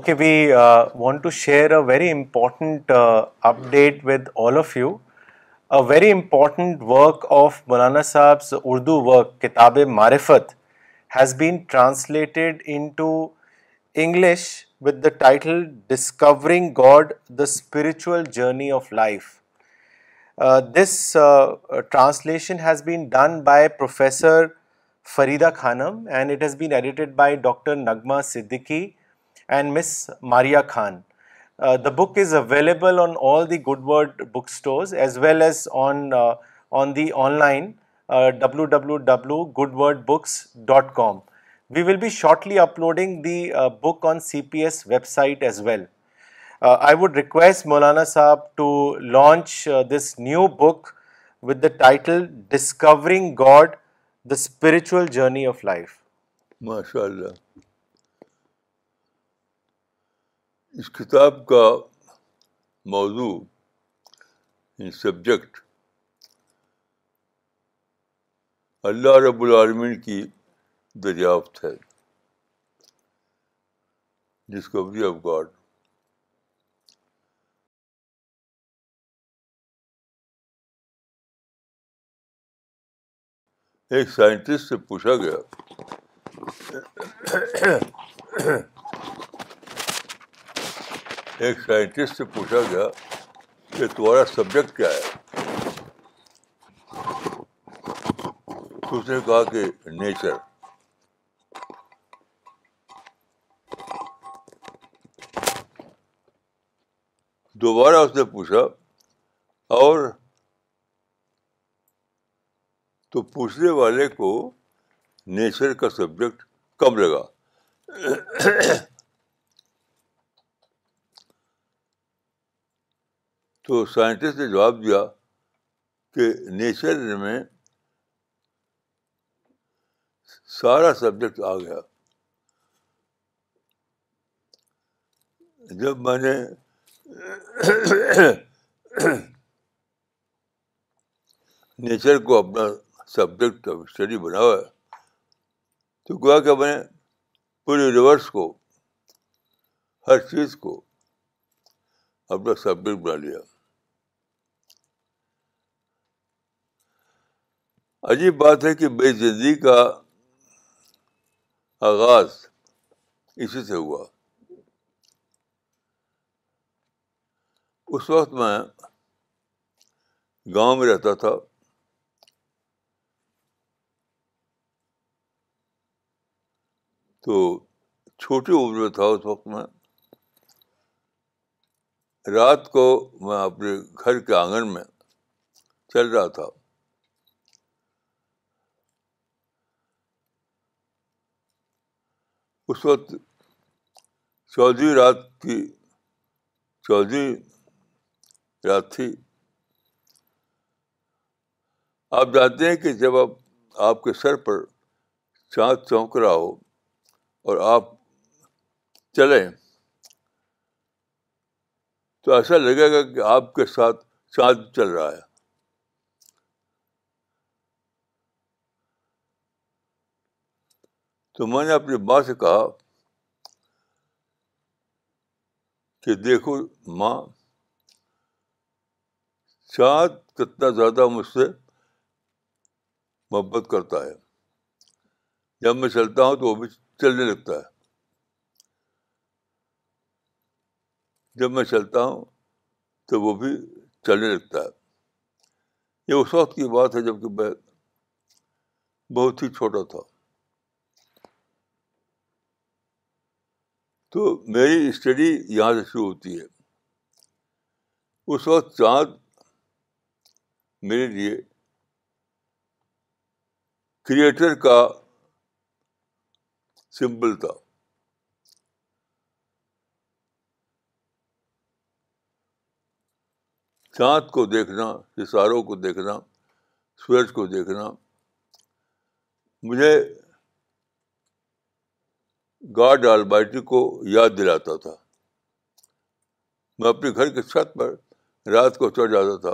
Okay we want to share a very important update with all of important work of Maulana Sahib's Urdu work کتاب Marifat has bated English with the title discovering God the spiritual journey of life this translation has been by professor Farida Khanam and it has been edited by doctor Nagma Siddiqui and Miss Maria Khan. Uh, the book is available on all the Goodword bookstores as well as on uh, the online uh, www.goodwordbooks.com. We will be shortly uploading the book on CPS website as well. I would request Maulana Saab to launch this new book with the title Discovering God, the Spiritual Journey of Life. MashaAllah. اس کتاب کا موضوع ان subject اللہ رب العالمین کی دریافت ہے discovery of God ایک سائنٹسٹ سے پوچھا گیا ایک سائنٹسٹ سے پوچھا گیا کہ تمہارا سبجیکٹ کیا ہے تو اس نے کہا کہ نیچر دوبارہ اس نے پوچھا اور تو پوچھنے والے کو نیچر کا سبجیکٹ کم لگا تو سائنٹسٹ نے جواب دیا کہ نیچر میں سارا سبجیکٹ آ گیا جب میں نے نیچر کو اپنا سبجیکٹ آف اسٹڈی بنا ہوا تو گویا کہ میں نے پورے یونیورس کو ہر چیز کو اپنا سبجیکٹ بنا لیا عجیب بات ہے کہ بے زندگی کا آغاز اسی سے ہوا اس وقت میں گاؤں میں رہتا تھا تو چھوٹی عمر میں تھا اس وقت میں رات کو میں اپنے گھر کے آنگن میں چل رہا تھا اس وقت چودہ رات کی چودہیں رات تھی آپ جانتے ہیں کہ جب آپ آپ کے سر پر چاند چونک رہا ہو اور آپ چلیں تو ایسا لگے گا کہ آپ کے ساتھ چاند چل رہا ہے تو میں نے اپنی ماں سے کہا کہ دیکھو ماں چاند کتنا زیادہ مجھ سے محبت کرتا ہے جب میں چلتا ہوں تو وہ بھی چلنے لگتا ہے جب میں چلتا ہوں تو وہ بھی چلنے لگتا ہے یہ اس وقت کی بات ہے جب کہ میں بہت ہی چھوٹا تھا تو میری اسٹڈی یہاں سے شروع ہوتی ہے اس وقت چاند میرے لیے کریٹر کا سمبل تھا چاند کو دیکھنا ساروں کو دیکھنا سورج کو دیکھنا مجھے گاڈ آل بائٹی کو یاد دلاتا تھا میں اپنے گھر کی چھت پر رات کو چڑھ جاتا تھا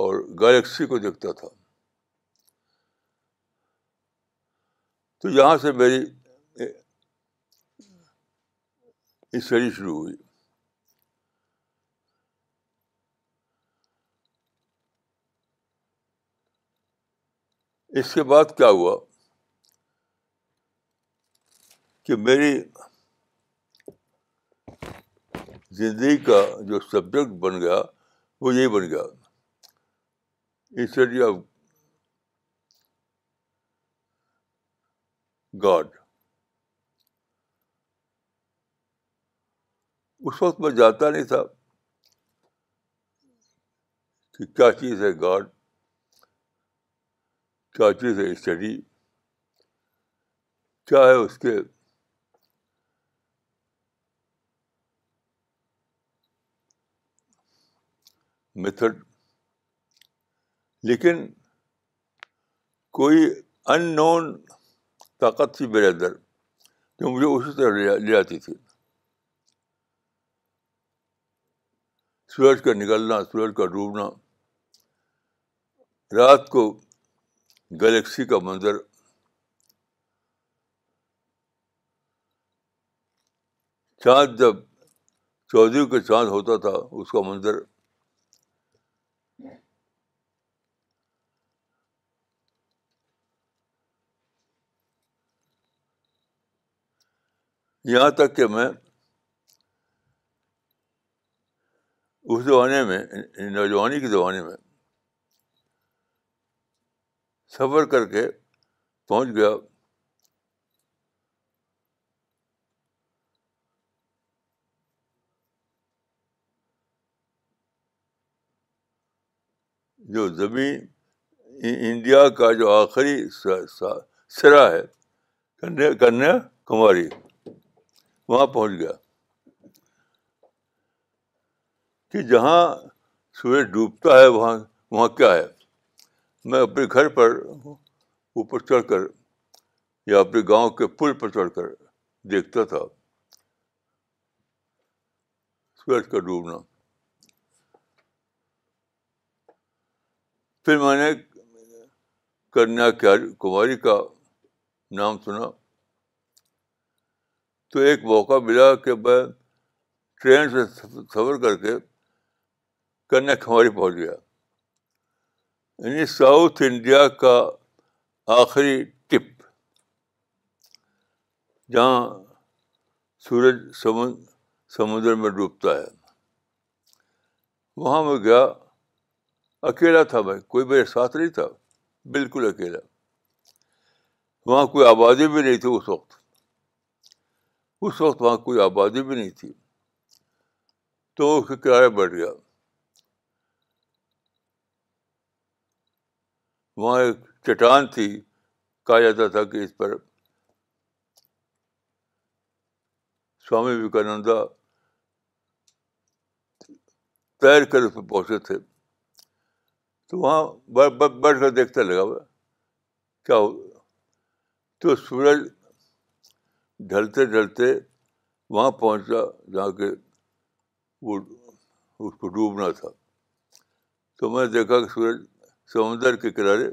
اور گلیکسی کو دیکھتا تھا تو یہاں سے میری اسٹڈی شروع ہوئی اس کے بعد کیا ہوا کہ میری زندگی کا جو سبجیکٹ بن گیا وہ یہی بن گیا اسٹڈی آف گاڈ اس وقت میں جاتا نہیں تھا کہ کیا چیز ہے گاڈ کیا چیز ہے اسٹڈی کیا ہے اس کے میتھڈ لیکن کوئی ان نون طاقت تھی میرے اندر جو مجھے اسی طرح لے جاتی آتی تھی سورج کا نکلنا سورج کا ڈوبنا رات کو گلیکسی کا منظر چاند جب چودھری کا چاند ہوتا تھا اس کا منظر یہاں تک کہ میں اس زمانے میں یعنی نوجوانی کے زمانے میں سفر کر کے پہنچ گیا جو زمین انڈیا کا جو آخری سرا ہے کنیا کماری وہاں پہنچ گیا کہ جہاں سورج ڈوبتا ہے وہاں وہاں کیا ہے میں اپنے گھر پر اوپر چڑھ کر یا اپنے گاؤں کے پل پر چڑھ کر دیکھتا تھا سورج کا ڈوبنا پھر میں نے کنیا کماری کا نام سنا تو ایک موقع ملا کہ میں ٹرین سے سفر کر کے کنیا کماری پہنچ گیا یعنی ساؤتھ انڈیا کا آخری ٹپ جہاں سورج سمند سمندر میں ڈوبتا ہے وہاں میں گیا اکیلا تھا میں کوئی میرے ساتھ نہیں تھا بالکل اکیلا وہاں کوئی آبادی بھی نہیں تھی اس وقت اس وقت وہاں کوئی آبادی بھی نہیں تھی تو اس کا کرایہ بڑھ گیا وہاں ایک چٹان تھی کہا جاتا تھا کہ اس پر سوامی وویکانندا تیر کر اس پہ پہنچے تھے تو وہاں بیٹھ کر دیکھتا لگا ہوا کیا ہو تو سورج ڈھلتے ڈھلتے وہاں پہنچا جہاں کہ وہ اس کو ڈوبنا تھا تو میں دیکھا کہ سورج سمندر کے کنارے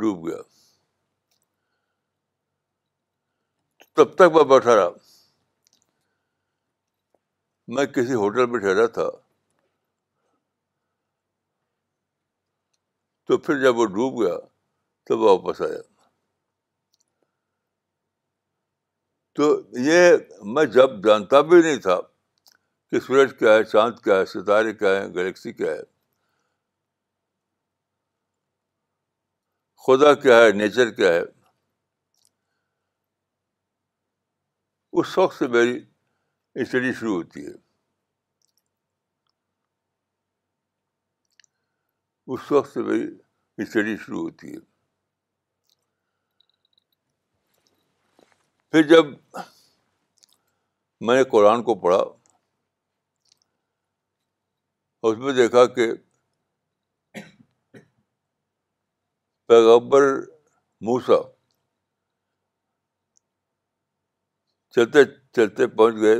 ڈوب گیا تب تک میں بیٹھا رہا میں کسی ہوٹل میں ٹھہرا تھا تو پھر جب وہ ڈوب گیا تو واپس آیا تو یہ میں جب جانتا بھی نہیں تھا کہ سورج کیا ہے چاند کیا ہے ستارے کیا ہے گلیکسی کیا ہے خدا کیا ہے نیچر کیا ہے اس وقت سے میری اسٹڈی شروع ہوتی ہے اس وقت سے اسٹڈی شروع ہوتی ہے پھر جب میں نے قرآن کو پڑھا اس میں دیکھا کہ پیغبر موسا چلتے چلتے پہنچ گئے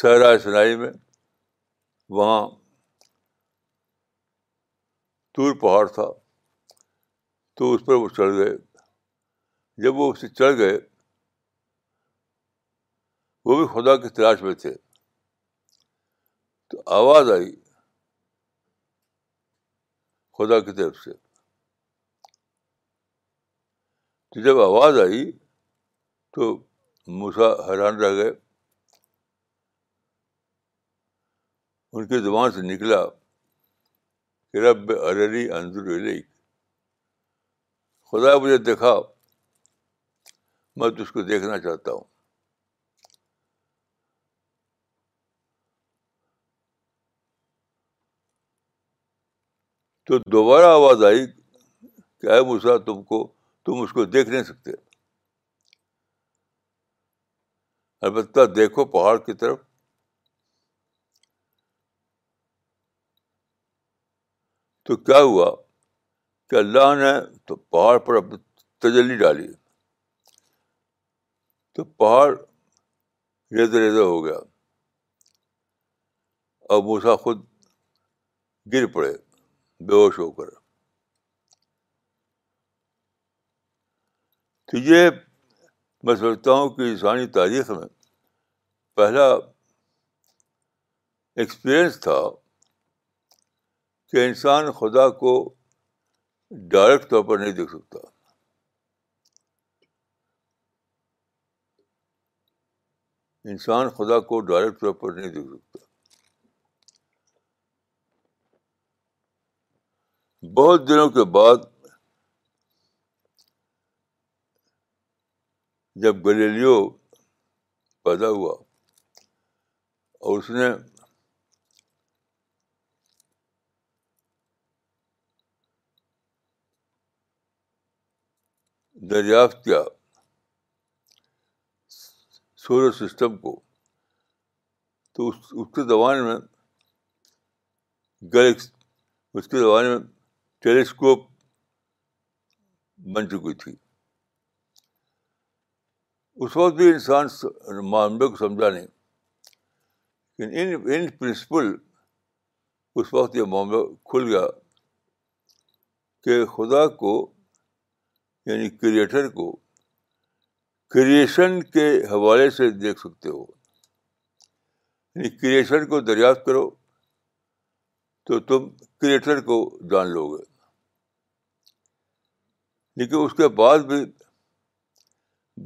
صحرا سنائی میں وہاں تور پہاڑ تھا تو اس پر وہ چڑھ گئے جب وہ اس سے چڑھ گئے وہ بھی خدا کی تلاش میں تھے تو آواز آئی خدا کی طرف سے تو جب آواز آئی تو موسا حیران رہ گئے ان کی زبان سے نکلا کہ رب ارری اندر خدا مجھے دیکھا میں تو اس کو دیکھنا چاہتا ہوں تو دوبارہ آواز آئی کیا ہے موسا تم کو تم اس کو دیکھ نہیں سکتے البتہ دیکھو پہاڑ کی طرف تو کیا ہوا کہ اللہ نے تو پہاڑ پر اپنی تجلی ڈالی تو پہاڑ ریدے ریزر ہو گیا اور موسا خود گر پڑے بے ہوش ہو کر تو یہ میں سمجھتا ہوں کہ انسانی تاریخ میں پہلا ایکسپیرئنس تھا کہ انسان خدا کو ڈائریکٹ طور پر نہیں دیکھ سکتا انسان خدا کو ڈائریکٹ طور پر نہیں دیکھ سکتا بہت دنوں کے بعد جب گلیلیو پیدا ہوا اور اس نے دریافت کیا سولر سسٹم کو تو اس اس کے زبان میں گلیکس اس کے زبان میں ٹیلی اسکوپ بن چکی تھی اس وقت بھی انسان معاملے کو سمجھا نہیں لیکن ان ان پرنسپل اس وقت یہ معاملہ کھل گیا کہ خدا کو یعنی کریٹر کو کریشن کے حوالے سے دیکھ سکتے ہو یعنی کریشن کو دریافت کرو تو تم کریٹر کو جان لو گے لیکن اس کے بعد بھی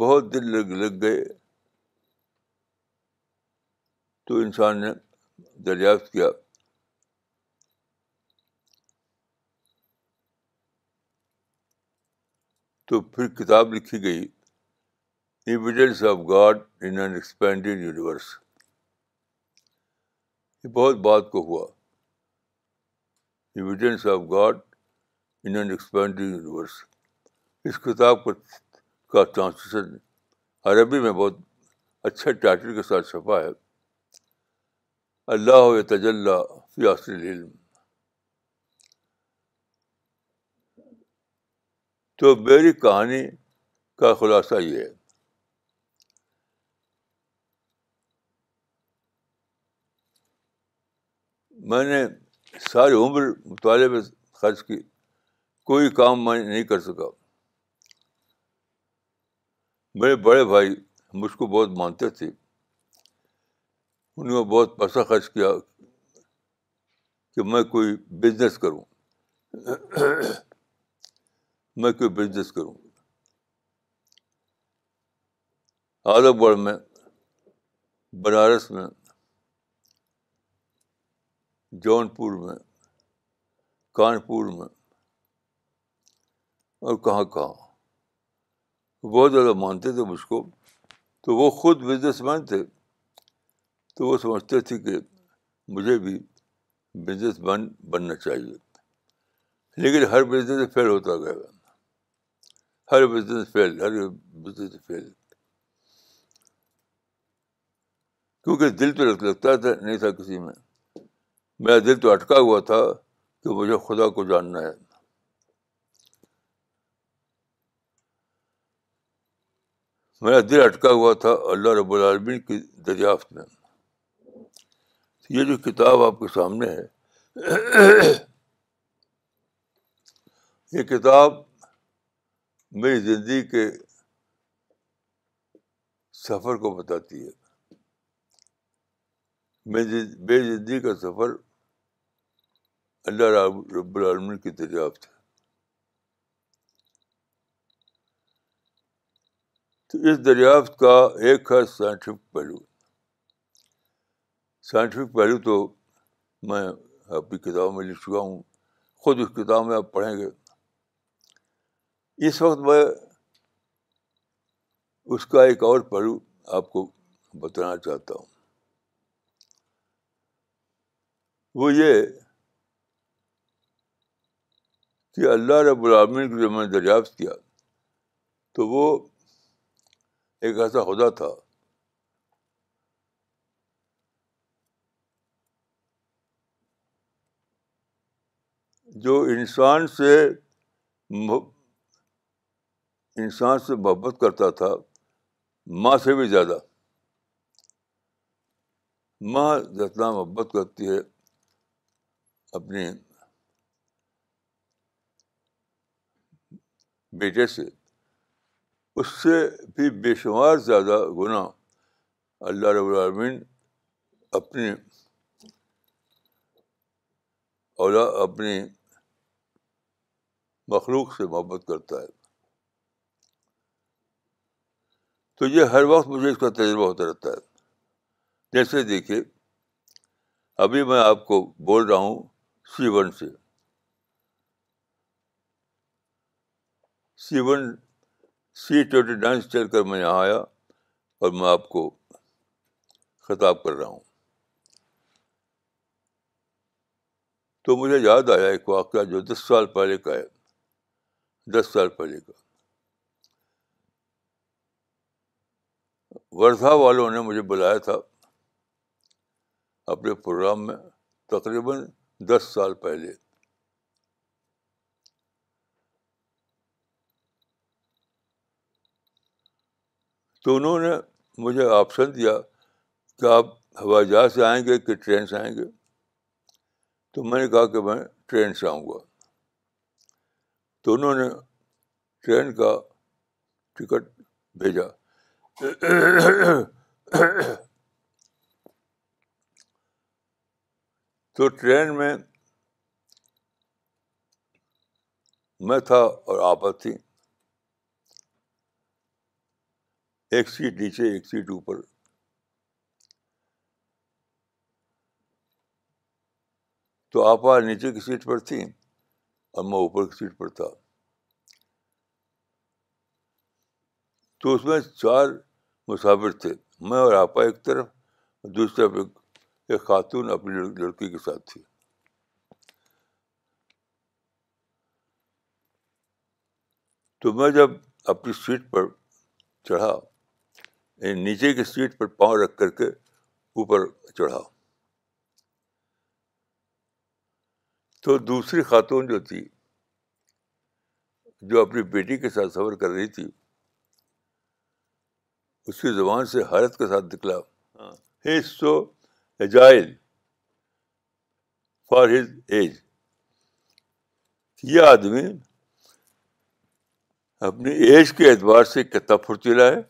بہت دن لگ گئے تو انسان نے دریافت کیا تو پھر کتاب لکھی گئی evidence of God in an expanded universe یہ بہت بات کو ہوا evidence of God in an expanded universe اس کتاب کو کا ٹرانسلیشن عربی میں بہت اچھے ٹائٹل کے ساتھ چھپا ہے اللہ تجلّہ فیاست علم تو میری کہانی کا خلاصہ یہ ہے میں نے ساری عمر مطالعے میں خرچ کی کوئی کام میں نہیں کر سکا میرے بڑے بھائی مجھ کو بہت مانتے تھے انہوں نے بہت پیسہ خرچ کیا کہ میں کوئی بزنس کروں میں کوئی بزنس کروں آلک گڑھ میں بنارس میں جون پور میں کانپور میں اور کہاں کہاں بہت زیادہ مانتے تھے مجھ کو تو وہ خود بزنس مین تھے تو وہ سمجھتے تھے کہ مجھے بھی بزنس مین بننا چاہیے لیکن ہر بزنس فیل ہوتا گیا ہر بزنس فیل ہر بزنس فیل کیونکہ دل تو لگتا تھا نہیں تھا کسی میں میرا دل تو اٹکا ہوا تھا کہ مجھے خدا کو جاننا ہے میرا دل اٹکا ہوا تھا اللہ رب العالمین کی دریافت میں یہ جو کتاب آپ کے سامنے ہے یہ کتاب میری زندگی کے سفر کو بتاتی ہے بے زندگی کا سفر اللہ رب العالمین کی دریافت ہے تو اس دریافت کا ایک ہے سائنٹیفک پہلو سائنٹیفک پہلو تو میں اپنی کتاب کتابوں میں لکھ چکا ہوں خود اس کتاب میں آپ پڑھیں گے اس وقت میں اس کا ایک اور پہلو آپ کو بتانا چاہتا ہوں وہ یہ کہ اللہ رب العالمین کو جب میں نے دریافت کیا تو وہ ایک ایسا خدا تھا جو انسان سے انسان سے محبت کرتا تھا ماں سے بھی زیادہ ماں جتنا محبت کرتی ہے اپنے بیٹے سے اس سے بھی بے شمار زیادہ گناہ اللہ رب العالمین اپنے اولا اپنی مخلوق سے محبت کرتا ہے تو یہ ہر وقت مجھے اس کا تجربہ ہوتا رہتا ہے جیسے دیکھیے ابھی میں آپ کو بول رہا ہوں سی ون سے C one C twenty nine سے چل کر میں یہاں آیا اور میں آپ کو خطاب کر رہا ہوں تو مجھے یاد آیا ایک واقعہ جو دس سال پہلے کا ہے دس سال پہلے کا وردھا والوں نے مجھے بلایا تھا اپنے پروگرام میں تقریباً دس سال پہلے تو انہوں نے مجھے آپشن دیا کہ آپ ہوائی جہاز سے آئیں گے کہ ٹرین سے آئیں گے تو میں نے کہا کہ میں ٹرین سے آؤں گا تو انہوں نے ٹرین کا ٹکٹ بھیجا تو ٹرین میں میں تھا اور تھی ایک ایک سیٹ نیچے سیٹ اوپر تو آپا نیچے کی سیٹ پر تھی اور میں اوپر کی سیٹ پر تھا تو اس میں چار مسافر تھے میں اور آپا ایک طرف دوسری طرف ایک ایک خاتون اپنی لڑکی کے ساتھ تھی تو میں جب اپنی سیٹ پر چڑھا یعنی نیچے کی سیٹ پر پاؤں رکھ کر کے اوپر چڑھا تو دوسری خاتون جو تھی جو اپنی بیٹی کے ساتھ سفر کر رہی تھی اس کی زبان سے حیرت کے ساتھ نکلا ہے ہاں۔ سو فار ہز ایج یہ آدمی اپنی ایج کے اعتبار سے کتا پھرتی رہا ہے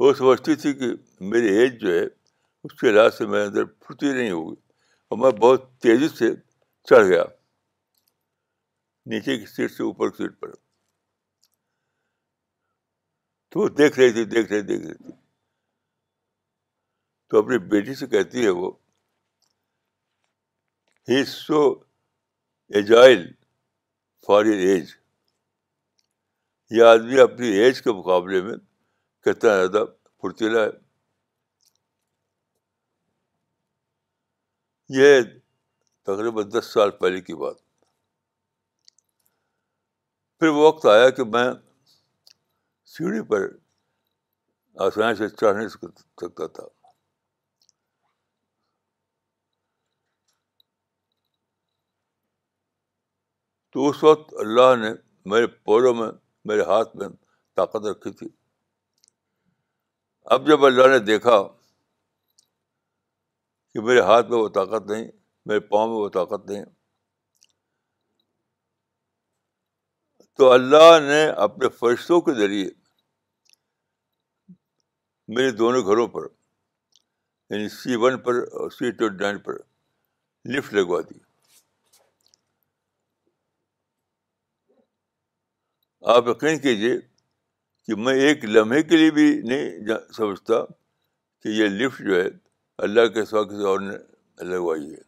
وہ سمجھتی تھی کہ میری ایج جو ہے اس کے لحاظ سے میرے اندر پھرتی نہیں ہوگی اور میں بہت تیزی سے چڑھ گیا نیچے کی سیٹ سے اوپر کی سیٹ پر تو وہ دیکھ رہی تھی دیکھ رہی دیکھ رہی تھی تو اپنی بیٹی سے کہتی ہے وہ ہی سو ایجائل فار ایج یہ آدمی اپنی ایج کے مقابلے میں کتنا زیادہ پھرتیلا ہے یہ تقریباً دس سال پہلے کی بات پھر وہ وقت آیا کہ میں سیڑھی پر آسانی سے چڑھ نہیں سکتا تھا تو اس وقت اللہ نے میرے پولوں میں میرے ہاتھ میں طاقت رکھی تھی اب جب اللہ نے دیکھا کہ میرے ہاتھ میں وہ طاقت نہیں میرے پاؤں میں وہ طاقت نہیں تو اللہ نے اپنے فرشتوں کے ذریعے میرے دونوں گھروں پر یعنی سی ون پر اور سی ٹوینٹی نائن پر لفٹ لگوا دی آپ یقین کیجیے کہ میں ایک لمحے کے لیے بھی نہیں سمجھتا کہ یہ لفٹ جو ہے اللہ کے سوا کسی اور نے لگوائی ہے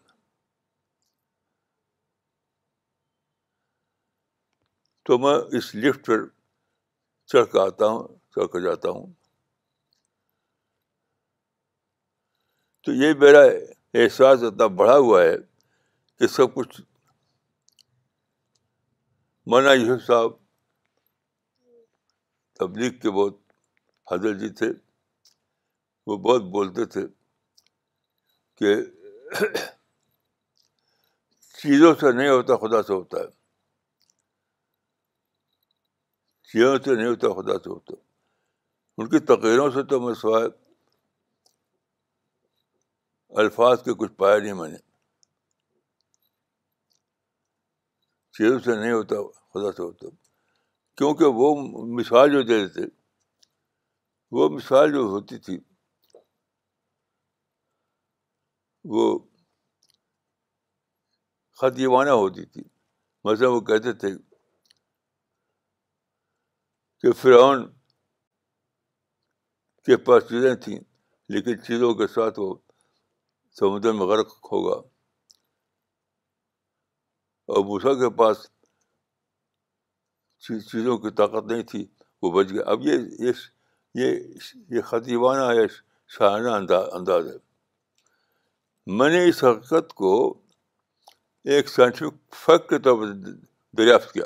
تو میں اس لفٹ پر چڑھ کر آتا ہوں چڑھ کر جاتا ہوں تو یہ میرا احساس اتنا بڑھا ہوا ہے کہ سب کچھ مولانا یوسف صاحب تبلیغ کے بہت حضرت جی تھے وہ بہت بولتے تھے کہ چیزوں سے نہیں ہوتا خدا سے ہوتا ہے چیزوں سے نہیں ہوتا خدا سے ہوتا ان کی تقریروں سے تو میں سوائے الفاظ کے کچھ پایا نہیں میں نے چیزوں سے نہیں ہوتا خدا سے ہوتا کیونکہ وہ مثال جو دیتے تھے وہ مثال جو ہوتی تھی وہ خدیوانہ ہوتی تھی مثلاً وہ کہتے تھے کہ فرعون کے پاس چیزیں تھیں لیکن چیزوں کے ساتھ وہ سمندر میں غرق ہوگا اور موسا کے پاس چیزوں کی طاقت نہیں تھی وہ بچ گیا اب یہ یہ یہ خطیبانہ یا شاہانہ انداز ہے میں نے اس حقیقت کو ایک سائنٹیفک فرق کے طور پر دریافت کیا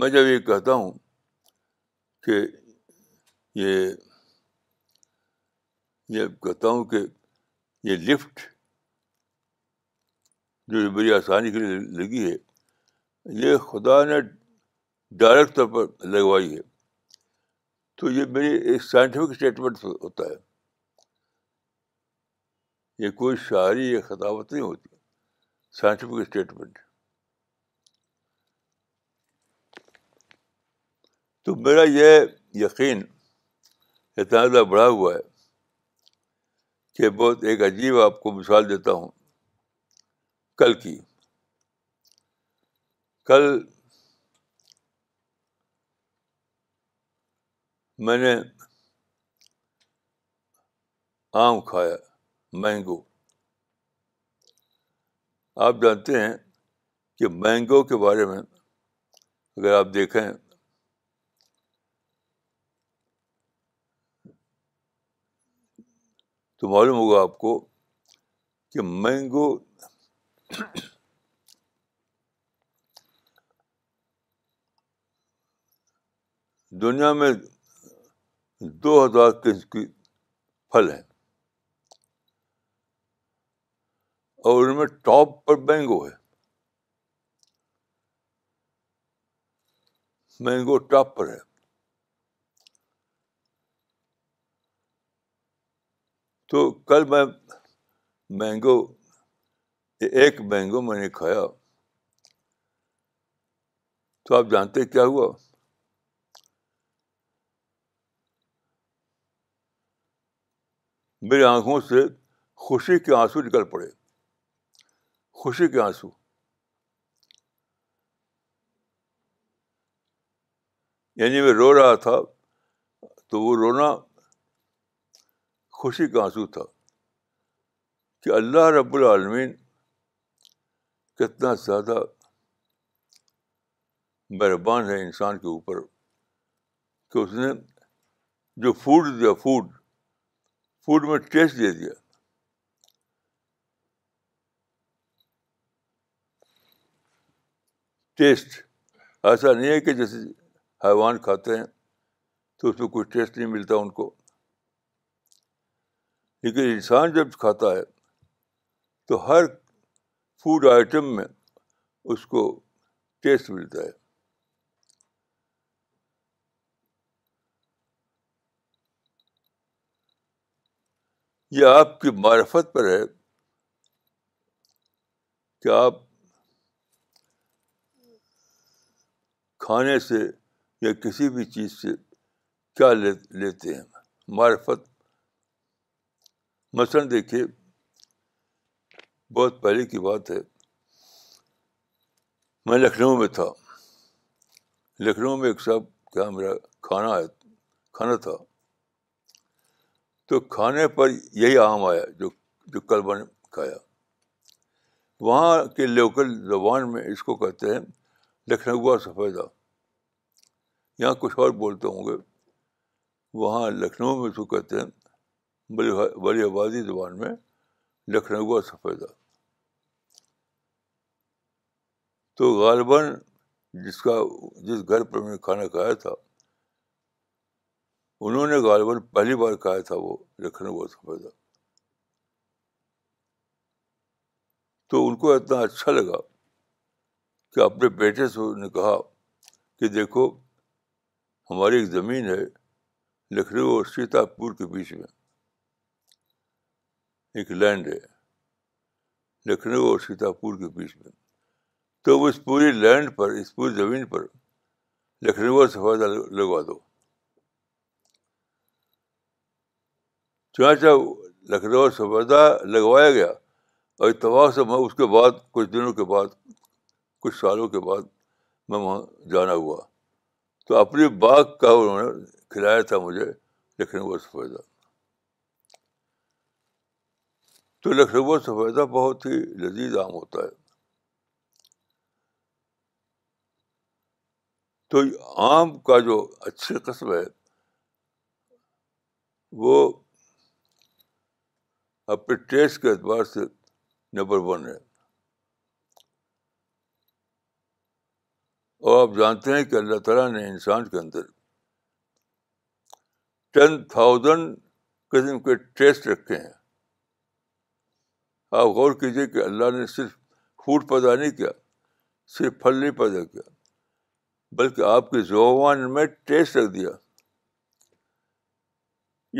میں جب یہ کہتا ہوں کہ یہ یہ کہتا ہوں کہ یہ لفٹ جو میری آسانی کے لیے لگی ہے یہ خدا نے ڈائریکٹ طور پر لگوائی ہے تو یہ میری ایک سائنٹیفک اسٹیٹمنٹ ہوتا ہے یہ کوئی شاعری یا خطاوت نہیں ہوتی سائنٹیفک اسٹیٹمنٹ تو میرا یہ یقین اتنا زیادہ بڑھا ہوا ہے کہ بہت ایک عجیب آپ کو مثال دیتا ہوں کل کی کل میں نے آم کھایا مینگو آپ جانتے ہیں کہ مینگو کے بارے میں اگر آپ دیکھیں تو معلوم ہوگا آپ کو کہ مینگو دنیا میں دو ہزار قسم کی پھل ہے اور ان میں ٹاپ پر مینگو ہے مینگو ٹاپ پر ہے تو کل میں مینگو ایک مینگو میں نے کھایا تو آپ جانتے کیا ہوا میری آنکھوں سے خوشی کے آنسو نکل پڑے خوشی کے آنسو یعنی میں رو رہا تھا تو وہ رونا خوشی کا آنسو تھا کہ اللہ رب العالمین کتنا زیادہ مہربان ہے انسان کے اوپر کہ اس نے جو فوڈ دیا فوڈ فوڈ میں ٹیسٹ دے دیا ٹیسٹ ایسا نہیں ہے کہ جیسے حیوان کھاتے ہیں تو اس میں کوئی ٹیسٹ نہیں ملتا ان کو لیکن انسان جب کھاتا ہے تو ہر فوڈ آئٹم میں اس کو ٹیسٹ ملتا ہے یہ آپ کی معرفت پر ہے کہ آپ کھانے سے یا کسی بھی چیز سے کیا لیتے ہیں معرفت مثلاً دیکھیے بہت پہلے کی بات ہے میں لکھنؤ میں تھا لکھنؤ میں ایک سب کیا میرا کھانا کھانا تھا تو کھانے پر یہی عام آیا جو جو کل نے کھایا وہاں کے لوکل زبان میں اس کو کہتے ہیں لکھنؤ سفیدہ یہاں کچھ اور بولتے ہوں گے وہاں لکھنؤ میں اس کو کہتے ہیں بڑی بڑی آبادی زبان میں لکھنؤ سفیدہ تو غالباً جس کا جس گھر پر میں نے کھانا کھایا تھا انہوں نے غالباً پہلی بار کھایا تھا وہ لکھنؤ سفیدہ تو ان کو اتنا اچھا لگا کہ اپنے بیٹے سے نے کہا کہ دیکھو ہماری ایک زمین ہے لکھنؤ اور سیتا پور کے بیچ میں ایک لینڈ ہے لکھنؤ اور سیتاپور کے بیچ میں تو اس پوری لینڈ پر اس پوری زمین پر لکھنؤ اور سفیدہ لگوا دو لکھنؤ اور سفیدہ لگوایا گیا اور اتفاق سے میں اس کے بعد کچھ دنوں کے بعد کچھ سالوں کے بعد میں وہاں جانا ہوا تو اپنے باغ کا انہوں نے کھلایا تھا مجھے لکھنؤ اور سفیدہ لکھنؤ سے فائدہ بہت ہی لذیذ عام ہوتا ہے تو آم کا جو اچھی قسم ہے وہ اپنے ٹیسٹ کے اعتبار سے نمبر ون ہے اور آپ جانتے ہیں کہ اللہ تعالیٰ نے انسان کے اندر ٹین تھاؤزینڈ قسم کے ٹیسٹ رکھے ہیں آپ غور کیجیے کہ اللہ نے صرف فوڈ پیدا نہیں کیا صرف پھل نہیں پیدا کیا بلکہ آپ کے زبان میں ٹیسٹ رکھ دیا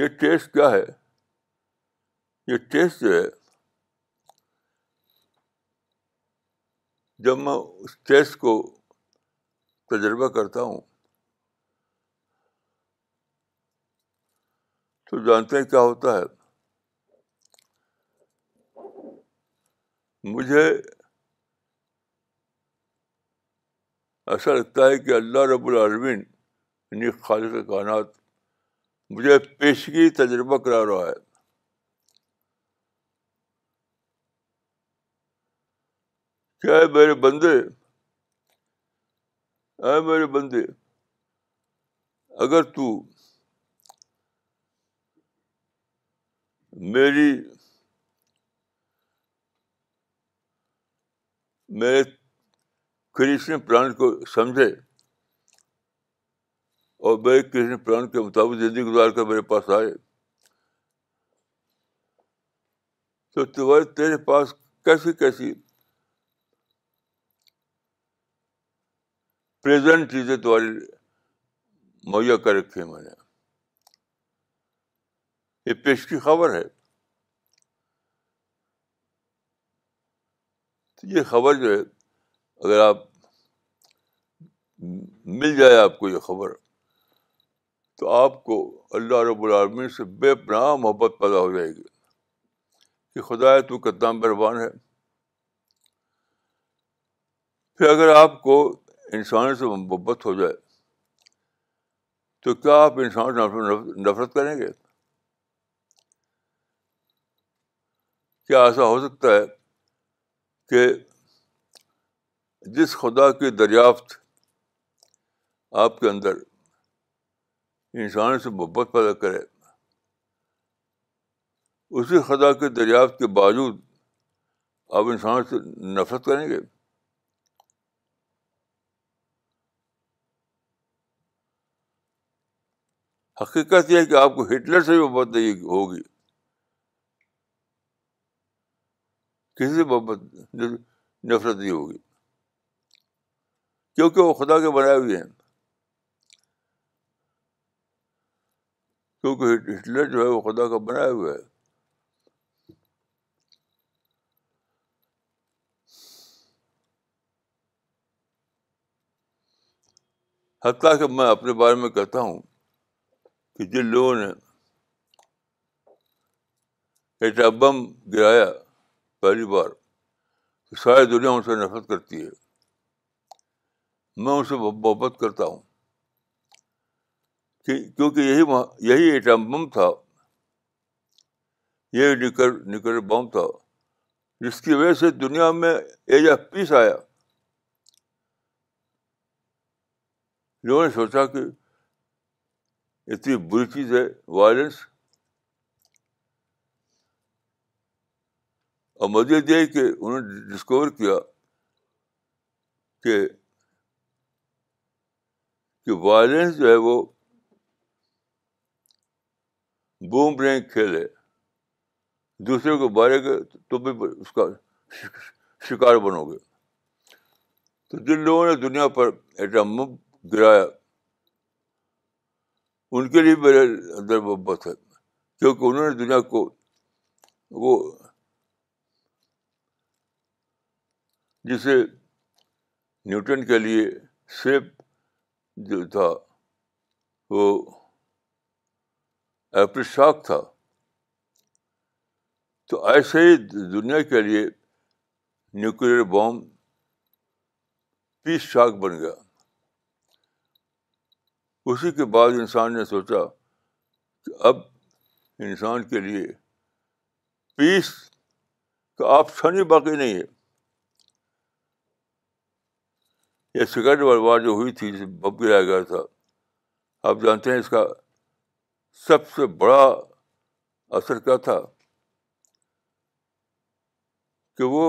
یہ ٹیسٹ کیا ہے یہ ٹیسٹ جو ہے جب میں اس ٹیسٹ کو تجربہ کرتا ہوں تو جانتے ہیں کیا ہوتا ہے مجھے ایسا لگتا ہے کہ اللہ رب العالمین یعنی خالق کانات مجھے پیشگی تجربہ کرا رہا ہے کیا میرے بندے اے میرے بندے اگر تو میری میرے کرشن پلان کو سمجھے اور میرے کرشن کے مطابق زندگی گزار کر میرے پاس آئے تو تمہارے تیرے پاس کیسی کیسی پریزنٹ چیزیں تمہاری مہیا کر ہیں میں نے یہ پیش کی خبر ہے یہ خبر جو ہے اگر آپ مل جائے آپ کو یہ خبر تو آپ کو اللہ رب العالمین سے بے پناہ محبت پیدا ہو جائے گی کہ خدا ہے تو کتنا مہربان ہے پھر اگر آپ کو انسان سے محبت ہو جائے تو کیا آپ انسان سے نفرت کریں گے کیا ایسا ہو سکتا ہے کہ جس خدا کی دریافت آپ کے اندر انسان سے محبت پیدا کرے اسی خدا کی دریافت کے باوجود آپ انسان سے نفرت کریں گے حقیقت یہ ہے کہ آپ کو ہٹلر سے بھی محبت نہیں ہوگی کسی سے نفرت نہیں ہوگی کیونکہ وہ خدا کے بنائے ہوئے ہیں کیونکہ ہٹلر جو ہے وہ خدا کا بنایا ہوا ہے حتیٰ کہ میں اپنے بارے میں کہتا ہوں کہ جن لوگوں نے ایٹم بم گرایا پہلی بار ساری دنیا ان سے نفرت کرتی ہے میں اسے محبت کرتا ہوں کہ کیونکہ یہی یہی ایٹم بم تھا یہی نکل نکل بم تھا جس کی وجہ سے دنیا میں ایج آف پیس آیا لوگوں نے سوچا کہ اتنی بری چیز ہے وائلنس اور مزید یہ کہ انہوں نے ڈسکور کیا کہ وائلنس جو ہے وہ بوم کھیل ہے دوسرے کو بارے گئے تو بھی اس کا شکار بنو گے تو جن لوگوں نے دنیا پر ایٹم گرایا ان کے لیے میرے اندر محبت ہے کیونکہ انہوں نے دنیا کو وہ جسے نیوٹن کے لیے شیپ جو تھا وہ ایپر شاک تھا تو ایسے ہی دنیا کے لیے نیوکلیر بام پیس شاک بن گیا اسی کے بعد انسان نے سوچا کہ اب انسان کے لیے پیس کا آپشن ہی باقی نہیں ہے یہ ورلڈ وار جو ہوئی تھی جسے بب گرایا گیا تھا آپ جانتے ہیں اس کا سب سے بڑا اثر کیا تھا کہ وہ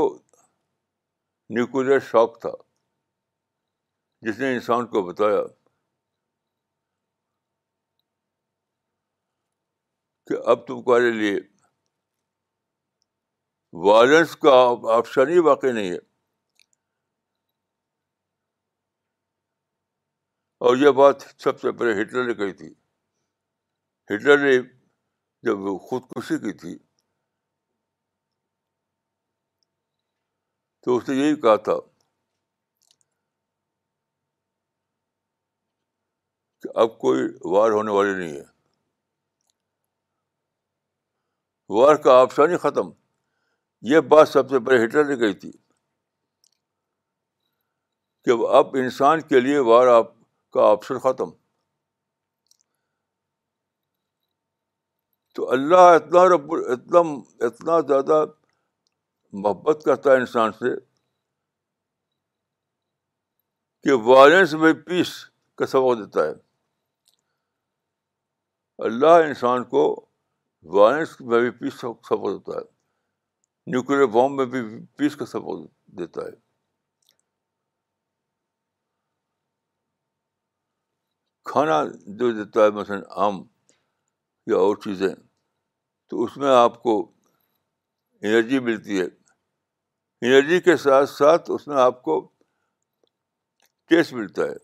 نیوکل شاک تھا جس نے انسان کو بتایا کہ اب تمہارے لیے وائلنس کا آپشن ہی واقع نہیں ہے اور یہ بات سب سے پہلے ہٹلر نے کہی تھی ہٹلر نے جب خودکشی کی تھی تو اس نے یہی کہا تھا کہ اب کوئی وار ہونے والی نہیں ہے وار کا آپشن ہی ختم یہ بات سب سے پہلے ہٹلر نے کہی تھی کہ اب انسان کے لیے وار آپ کا آپشن ختم تو اللہ اتنا رب اتنا اتنا زیادہ محبت کرتا ہے انسان سے کہ وائلنس میں پیس کا سبق دیتا ہے اللہ انسان کو وائلنس میں بھی پیس کا سبق دیتا ہے نیوکلیر بام میں بھی پیس کا سبق دیتا ہے کھانا جو دیتا ہے مثلاً آم یا اور چیزیں تو اس میں آپ کو انرجی ملتی ہے انرجی کے ساتھ ساتھ اس میں آپ کو ٹیسٹ ملتا ہے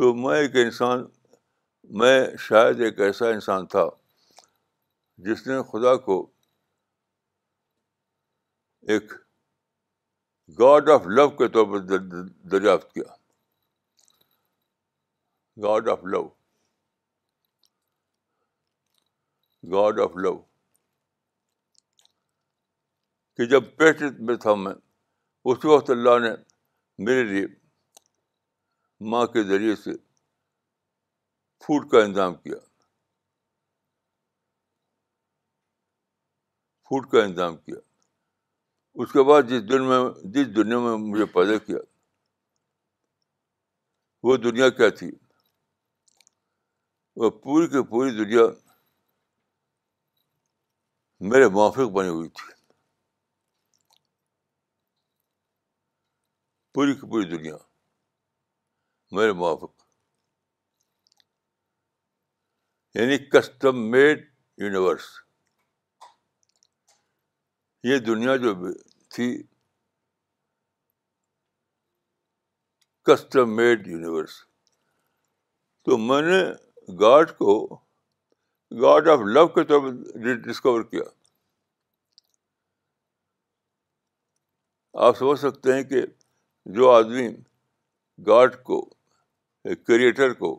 تو میں ایک انسان میں شاید ایک ایسا انسان تھا جس نے خدا کو ایک گاڈ آف لو کے طور پر دریافت کیا God of love God of love کہ جب پیٹ میں تھا میں اس وقت اللہ نے میرے لیے ماں کے ذریعے سے فوڈ کا انتظام کیا فوڈ کا انتظام کیا اس کے بعد جس دن میں جس دنیا میں مجھے پیدا کیا وہ دنیا کیا تھی وہ پوری کی پوری دنیا میرے موافق بنی ہوئی تھی پوری کی پوری دنیا میرے موافق یعنی کسٹم میڈ یونیورس یہ دنیا جو تھی کسٹم میڈ یونیورس تو میں نے گاڈ کو گاڈ آف لو کے طور پر ڈسکور کیا آپ سمجھ سکتے ہیں کہ جو آدمی گاڈ کو کریٹر کو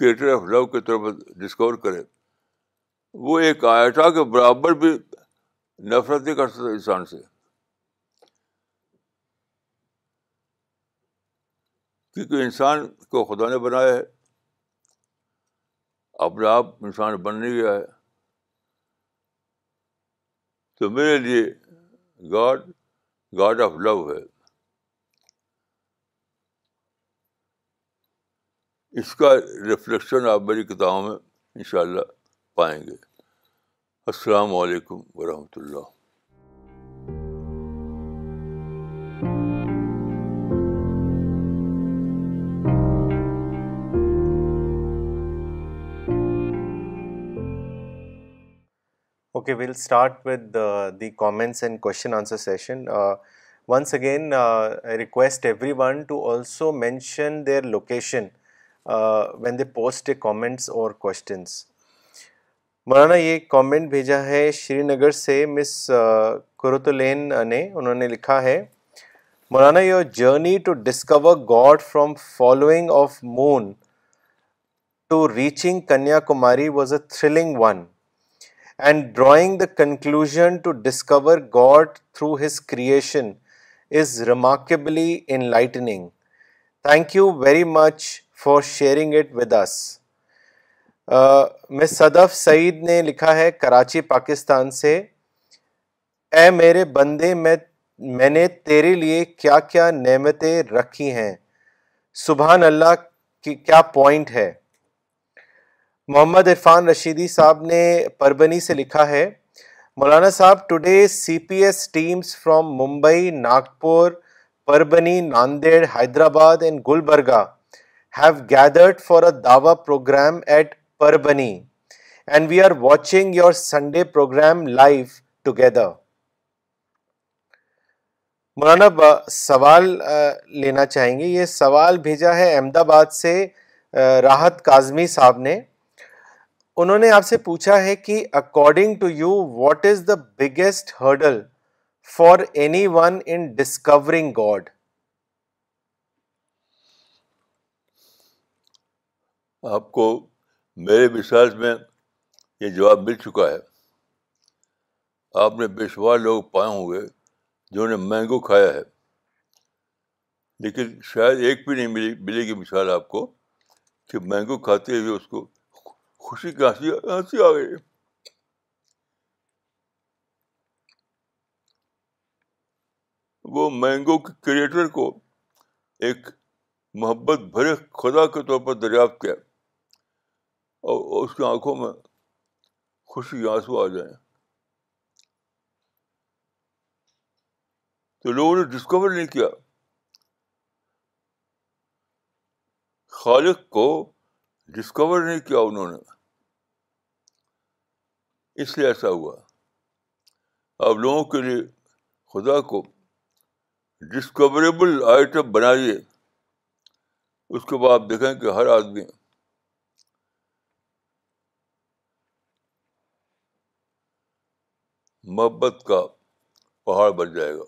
کریٹر آف لو کے طور پر ڈسکور کرے وہ ایک آئٹا کے برابر بھی نفرت نہیں کر سکتا انسان سے کیونکہ انسان کو خدا نے بنایا ہے اپنے آپ انسان بن نہیں گیا ہے تو میرے لیے گاڈ گاڈ آف لو ہے اس کا ریفلیکشن آپ میری کتابوں میں ان شاء اللہ پائیں گے السلام علیکم ورحمۃ اللہ okay we'll start with the comments and question answer session once again I request everyone to also mention their location when they post a comments or questions Maulana یہ کامنٹ بھیجا ہے شری نگر سے مس کرتلین نے انہوں نے لکھا ہے Maulana your journey to discover God from following of moon to reaching Kanya Kumari was a thrilling one and drawing the conclusion to discover God through his creation is remarkably enlightening thank you very much for sharing it with us میں صدف سعید نے لکھا ہے کراچی پاکستان سے اے میرے بندے میں میں نے تیرے لیے کیا کیا نعمتیں رکھی ہیں سبحان اللہ کی کیا پوائنٹ ہے محمد عرفان رشیدی صاحب نے پربنی سے لکھا ہے Maulana Sahib today C P S teams from Mumbai Nagpur Parbhani Nanded Hyderabad and Gulbarga have gathered for a دعوی programme at Parbhani and we are watching your Sunday programme life together Maulana سوال لینا چاہیں گے یہ سوال بھیجا ہے احمد آباد سے راحت کاظمی صاحب نے انہوں نے آپ سے پوچھا ہے کہ according to you what is the biggest hurdle for anyone in discovering God آپ کو میرے مثال میں یہ جواب مل چکا ہے آپ نے شمار لوگ پائے ہوئے جنہوں نے مینگو کھایا ہے لیکن شاید ایک بھی نہیں ملی ملے گی مثال آپ کو کہ مینگو کھاتے ہوئے اس کو خوشی کی ہنسی آ گئی وہ مینگو کے کریٹر کو ایک محبت بھرے خدا کے طور پر دریافت کیا اور اس کی آنکھوں میں خوشی آنسو آ جائیں تو لوگوں نے ڈسکور نہیں کیا خالق کو ڈسکور نہیں کیا انہوں نے اس لیے ایسا ہوا اب لوگوں کے لیے خدا کو ڈسکوریبل آئٹم بنائیے اس کے بعد آپ دیکھیں کہ ہر آدمی محبت کا پہاڑ بن جائے گا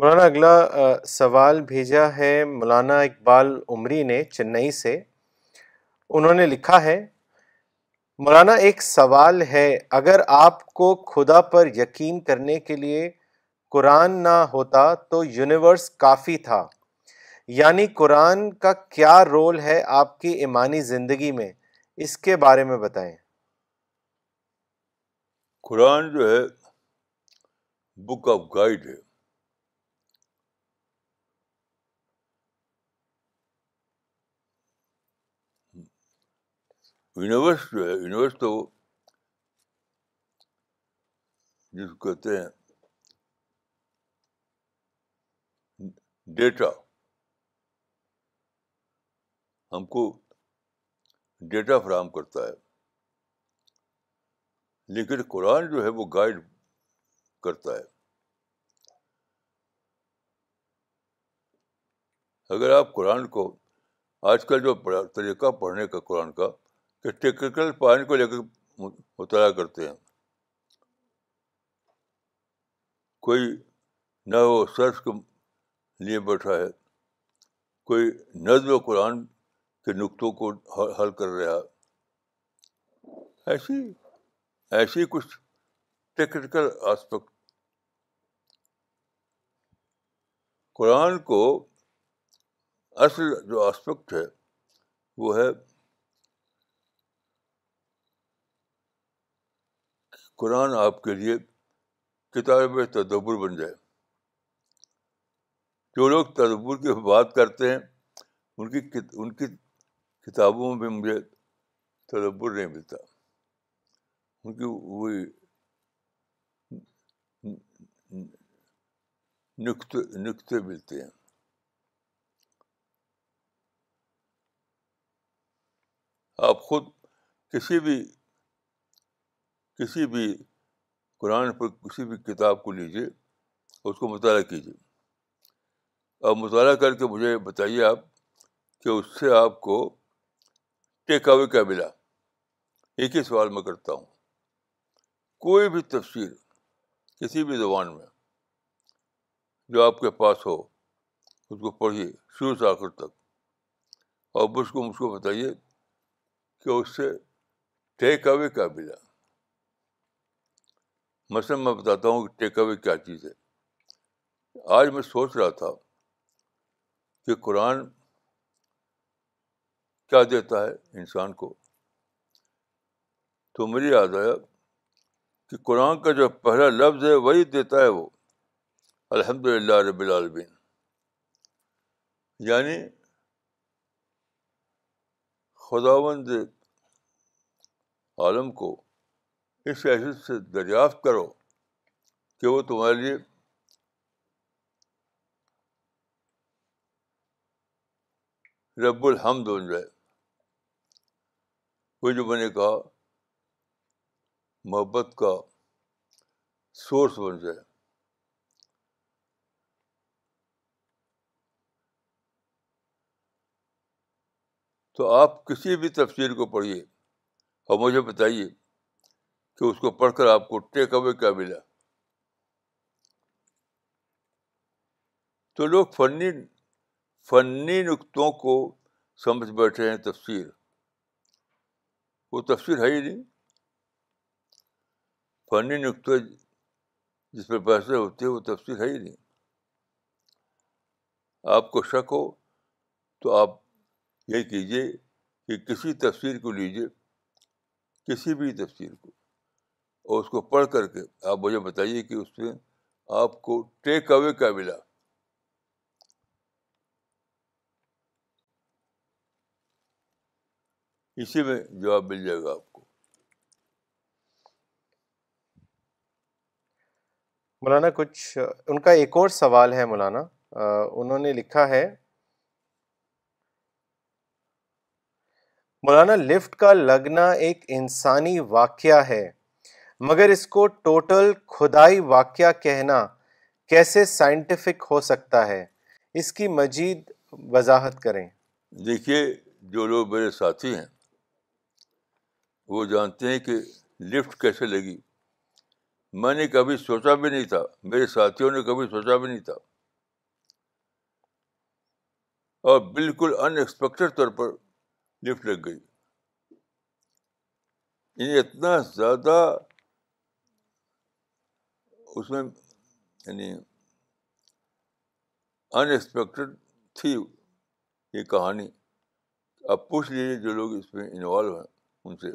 مولانا اگلا سوال بھیجا ہے مولانا اقبال عمری نے چنئی سے انہوں نے لکھا ہے مولانا ایک سوال ہے اگر آپ کو خدا پر یقین کرنے کے لیے قرآن نہ ہوتا تو یونیورس کافی تھا یعنی قرآن کا کیا رول ہے آپ کی ایمانی زندگی میں اس کے بارے میں بتائیں قرآن جو ہے بک آف گائیڈ ہے یونیورس جو ہے یونیورس تو جس کو کہتے ہیں ڈیٹا ہم کو ڈیٹا فراہم کرتا ہے لیکن قرآن جو ہے وہ گائیڈ کرتا ہے اگر آپ قرآن کو آج کل جو طریقہ پڑھنے کا قرآن کا کہ ٹیکنیکل پوائنٹ کو لے کر مطالعہ کرتے ہیں کوئی نہ وہ کے لیے بیٹھا ہے کوئی نظم و قرآن کے نقطوں کو حل کر رہا ایسی ایسی کچھ ٹیکنیکل آسپیکٹ قرآن کو اصل جو آسپیکٹ ہے وہ ہے قرآن آپ کے لیے کتاب تدبر بن جائے جو لوگ تدبر کی بات کرتے ہیں ان کی ان کی کتابوں میں مجھے تدبر نہیں ملتا کیونکہ وہی نقطے ملتے ہیں آپ خود کسی بھی کسی بھی قرآن پر کسی بھی کتاب کو لیجیے اس کو مطالعہ کیجیے اور مطالعہ کر کے مجھے بتائیے آپ کہ اس سے آپ کو ٹیک اوے کیا ملا ایک ہی سوال میں کرتا ہوں کوئی بھی تفسیر کسی بھی زبان میں جو آپ کے پاس ہو اس کو پڑھیے شروع سے آخر تک اور بس کو مجھ کو بتائیے کہ اس سے ٹیک اوے کیا ملا مثلاً میں بتاتا ہوں کہ ٹیک اوے کیا چیز ہے آج میں سوچ رہا تھا کہ قرآن کیا دیتا ہے انسان کو تو مجھے یاد آیا کہ قرآن کا جو پہلا لفظ ہے وہی دیتا ہے وہ الحمد للہ رب العالبین یعنی خدا بند عالم کو اس حیثیت سے دریافت کرو کہ وہ تمہارے لیے رب الحمد بن جائے جو میں نے کہا محبت کا سورس بن جائے تو آپ کسی بھی تفسیر کو پڑھیے اور مجھے بتائیے کہ اس کو پڑھ کر آپ کو ٹیک اوے کیا ملا تو لوگ فنی فنی نقطوں کو سمجھ بیٹھے ہیں تفسیر وہ تفسیر ہے ہی نہیں فنی نقطے جس پہ ہوتی ہوتے وہ تفصیل ہے ہی نہیں آپ کو شک ہو تو آپ یہ کیجیے کہ کسی تفسیر کو لیجیے کسی بھی تفسیر کو اور اس کو پڑھ کر کے آپ مجھے بتائیے کہ اس میں آپ کو ٹیک اوے کیا ملا اسی میں جواب مل جائے گا آپ کو مولانا کچھ ان کا ایک اور سوال ہے مولانا انہوں نے لکھا ہے مولانا لفٹ کا لگنا ایک انسانی واقعہ ہے مگر اس کو ٹوٹل کھدائی واقعہ کہنا کیسے سائنٹیفک ہو سکتا ہے اس کی مزید وضاحت کریں دیکھیے جو لوگ میرے ساتھی ہیں وہ جانتے ہیں کہ لفٹ کیسے لگی میں نے کبھی سوچا بھی نہیں تھا میرے ساتھیوں نے کبھی سوچا بھی نہیں تھا اور بالکل ان ایکسپیکٹڈ طور پر لفٹ لگ گئی یعنی اتنا زیادہ اس میں یعنی ان ایکسپیکٹڈ تھی یہ کہانی آپ پوچھ لیجیے جو لوگ اس میں انوالو ہیں ان سے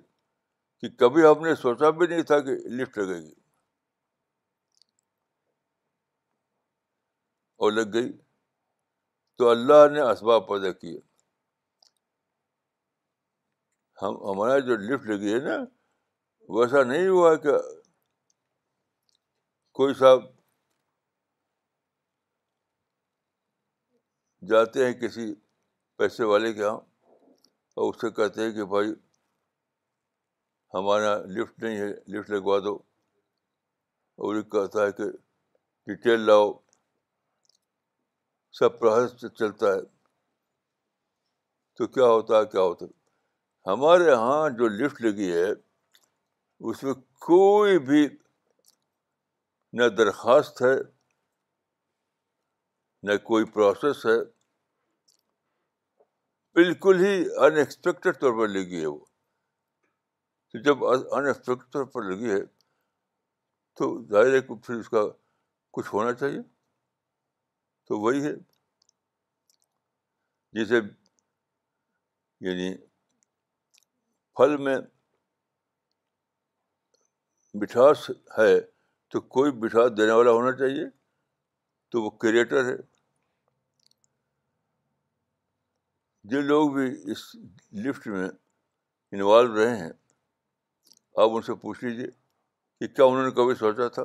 کہ کبھی آپ نے سوچا بھی نہیں تھا کہ لفٹ لگے گی اور لگ گئی تو اللہ نے اسباب پیدا کیے ہم ہمارا جو لفٹ لگی ہے نا ویسا نہیں ہوا کہ کوئی صاحب جاتے ہیں کسی پیسے والے کے یہاں اور اس سے کہتے ہیں کہ بھائی ہمارے یہاں لفٹ نہیں ہے لفٹ لگوا دو اور یہ کہتا ہے کہ ڈیٹیل لاؤ سب پروسیس چلتا ہے تو کیا ہوتا ہے کیا ہوتا ہے ہمارے یہاں جو لفٹ لگی ہے اس میں کوئی بھی نہ درخواست ہے نہ کوئی پروسیس ہے بالکل ہی ان ایکسپیکٹڈ طور پر لگی ہے وہ تو جب انکسپیکٹ طور پر لگی ہے تو ظاہر ہے کہ پھر اس کا کچھ ہونا چاہیے تو وہی ہے جسے یعنی پھل میں مٹھاس ہے تو کوئی مٹھاس دینے والا ہونا چاہیے تو وہ کریٹر ہے جو لوگ بھی اس لفٹ میں انوالو رہے ہیں آپ ان سے پوچھ لیجیے کہ کیا انہوں نے کبھی سوچا تھا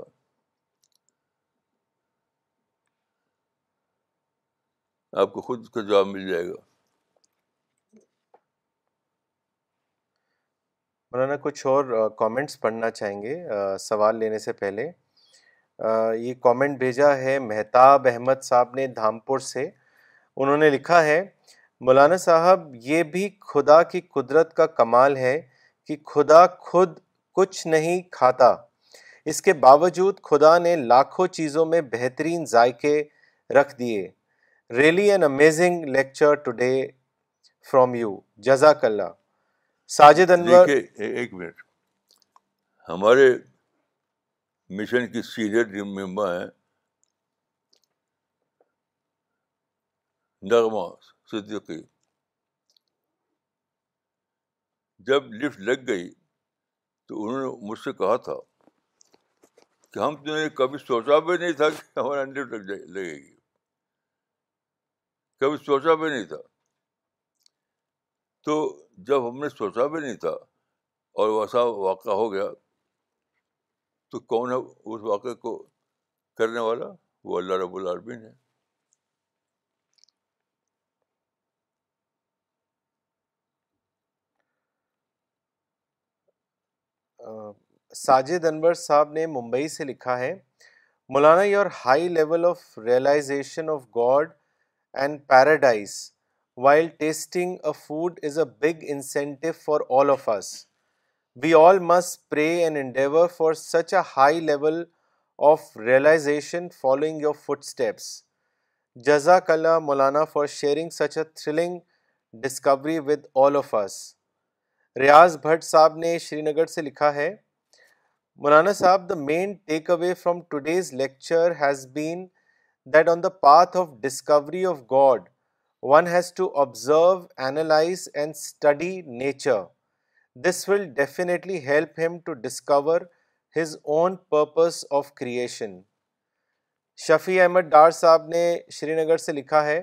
آپ کو خود کا جواب مل جائے گا مولانا کچھ اور کامنٹس پڑھنا چاہیں گے سوال لینے سے پہلے یہ کامنٹ بھیجا ہے مہتاب احمد صاحب نے دھامپور سے انہوں نے لکھا ہے مولانا صاحب یہ بھی خدا کی قدرت کا کمال ہے کہ خدا خود کچھ نہیں کھاتا اس کے باوجود خدا نے لاکھوں چیزوں میں بہترین ذائقے رکھ دیے really an amazing lecture today from you جزاک اللہ ساجد انور ایک منٹ ہمارے مشن کی سینئر ممبر ہیں نغمہ صدیقی جب لفٹ لگ گئی تو انہوں نے مجھ سے کہا تھا کہ ہم نے کبھی سوچا بھی نہیں تھا کہ ہمارا لفٹ لگ لگے گی کبھی سوچا بھی نہیں تھا تو جب ہم نے سوچا بھی نہیں تھا اور ویسا واقعہ ہو گیا تو کون ہے اس واقعے کو کرنے والا وہ اللہ رب العالمین ہے ساجد انور صاحب نے ممبئی سے لکھا ہے Maulana your high level of realisation of God and paradise while tasting a food is a big incentive for all of us we all must pray and endeavour for such a high level of realisation following your footsteps جزاک اللہ Maulana for sharing such a thrilling discovery with all of us Riyaz Bhat Sahib نے Srinagar سے لکھا ہے Maulana Sahib the main takeaway from today's lecture has been that on the path of discovery of God one has to observe analyse and study nature this will definitely help him to discover his own purpose of creation Shafi Ahmad Dar Sahib نے Srinagar سے لکھا ہے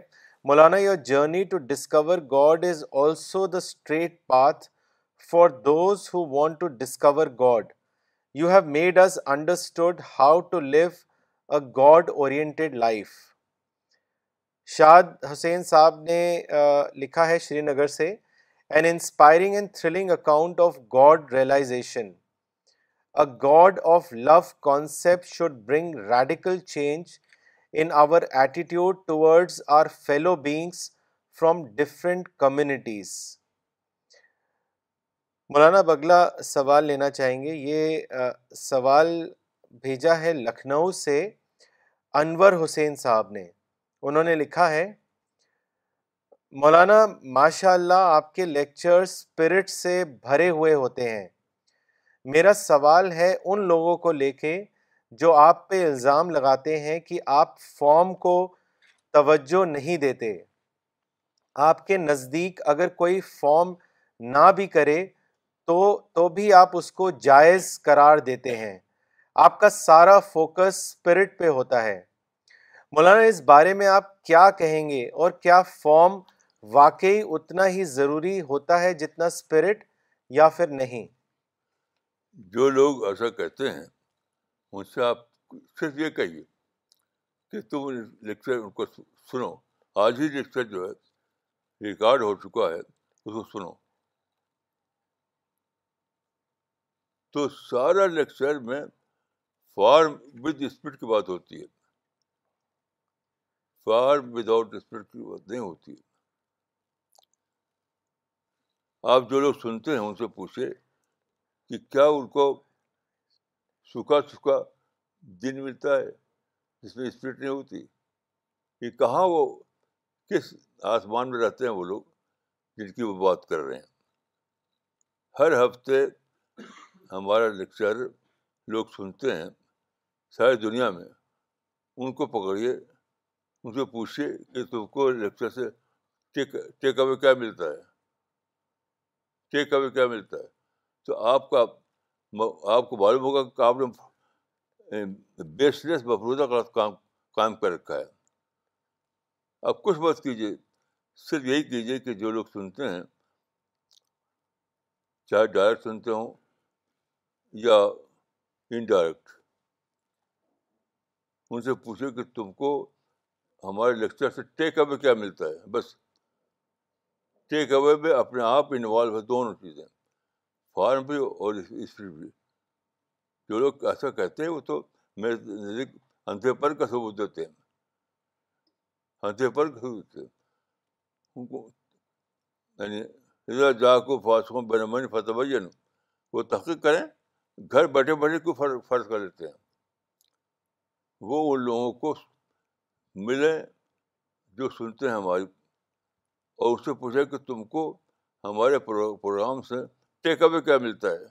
Maulana your journey to discover God is also the straight path for those who want to discover God you have made us understood how to live a God oriented life Shad Hussain Sahib نے لکھا ہے Srinagar سے an inspiring and thrilling account of God realisation a God of love concept should bring radical change in our attitude towards our fellow beings from different communities Maulana بگلا سوال لینا چاہیں گے یہ سوال بھیجا ہے لکھنؤ سے انور حسین صاحب نے انہوں نے لکھا ہے مولانا ماشاء اللہ آپ کے لیکچر اسپرٹ سے بھرے ہوئے ہوتے ہیں میرا سوال ہے ان لوگوں کو لے کے جو آپ پہ الزام لگاتے ہیں کہ آپ فارم کو توجہ نہیں دیتے آپ کے نزدیک اگر کوئی فارم نہ بھی کرے تو تو بھی آپ اس کو جائز قرار دیتے ہیں آپ کا سارا فوکس اسپرٹ پہ ہوتا ہے مولانا اس بارے میں آپ کیا کہیں گے اور کیا فارم واقعی اتنا ہی ضروری ہوتا ہے جتنا اسپرٹ یا پھر نہیں جو لوگ ایسا کہتے ہیں ان سے آپ صرف یہ کہیے کہ تم لیکچر ان کو سنو آج ہی لیکچر جو ہے ریکارڈ ہو چکا ہے اس کو سنو تو سارا لیکچر میں فارم ود اسپرٹ کی بات ہوتی ہے فارم ود آؤٹ اسپرٹ کی نہیں ہوتی ہے آپ جو لوگ سنتے ہیں ان سے پوچھے کہ کیا ان کو سوکھا سوکھا دن ملتا ہے جس میں اسپرٹ نہیں ہوتی کہ کہاں وہ کس آسمان میں رہتے ہیں وہ لوگ جن کی وہ بات کر رہے ہیں ہر ہفتے ہمارا لیکچر لوگ سنتے ہیں ساری دنیا میں ان کو پکڑیے ان سے پوچھیے کہ تم کو لیکچر سے ٹیک ٹیک اوے کیا ملتا ہے ٹیک اوے کیا ملتا ہے تو آپ کا آپ کو معلوم ہوگا کہ آپ نے بیس لیس مفروضہ غلط کام کام کر رکھا ہے آپ کچھ بات کیجیے صرف یہی کیجیے کہ جو لوگ سنتے ہیں چاہے ڈائر سنتے ہوں یا انڈائریکٹ ان سے پوچھے کہ تم کو ہمارے لیکچر سے ٹیک اوے کیا ملتا ہے بس ٹیک اوے میں اپنے آپ انوالو ہے دونوں چیزیں فارم بھی اور ہسٹری بھی جو لوگ ایسا کہتے ہیں وہ تو میرے نزدیک اندھے پر کا ثبوت دیتے ہیں اندھے پر کا ثبوت دیتے ان کو کو یعنی جا فاسو بین فتح وہ تحقیق کریں گھر بیٹھے بیٹھے کیوں فرض فرض کر لیتے ہیں وہ ان لوگوں کو ملیں جو سنتے ہیں ہماری اور اس سے پوچھیں کہ تم کو ہمارے پروگرام سے ٹیک اوے کیا ملتا ہے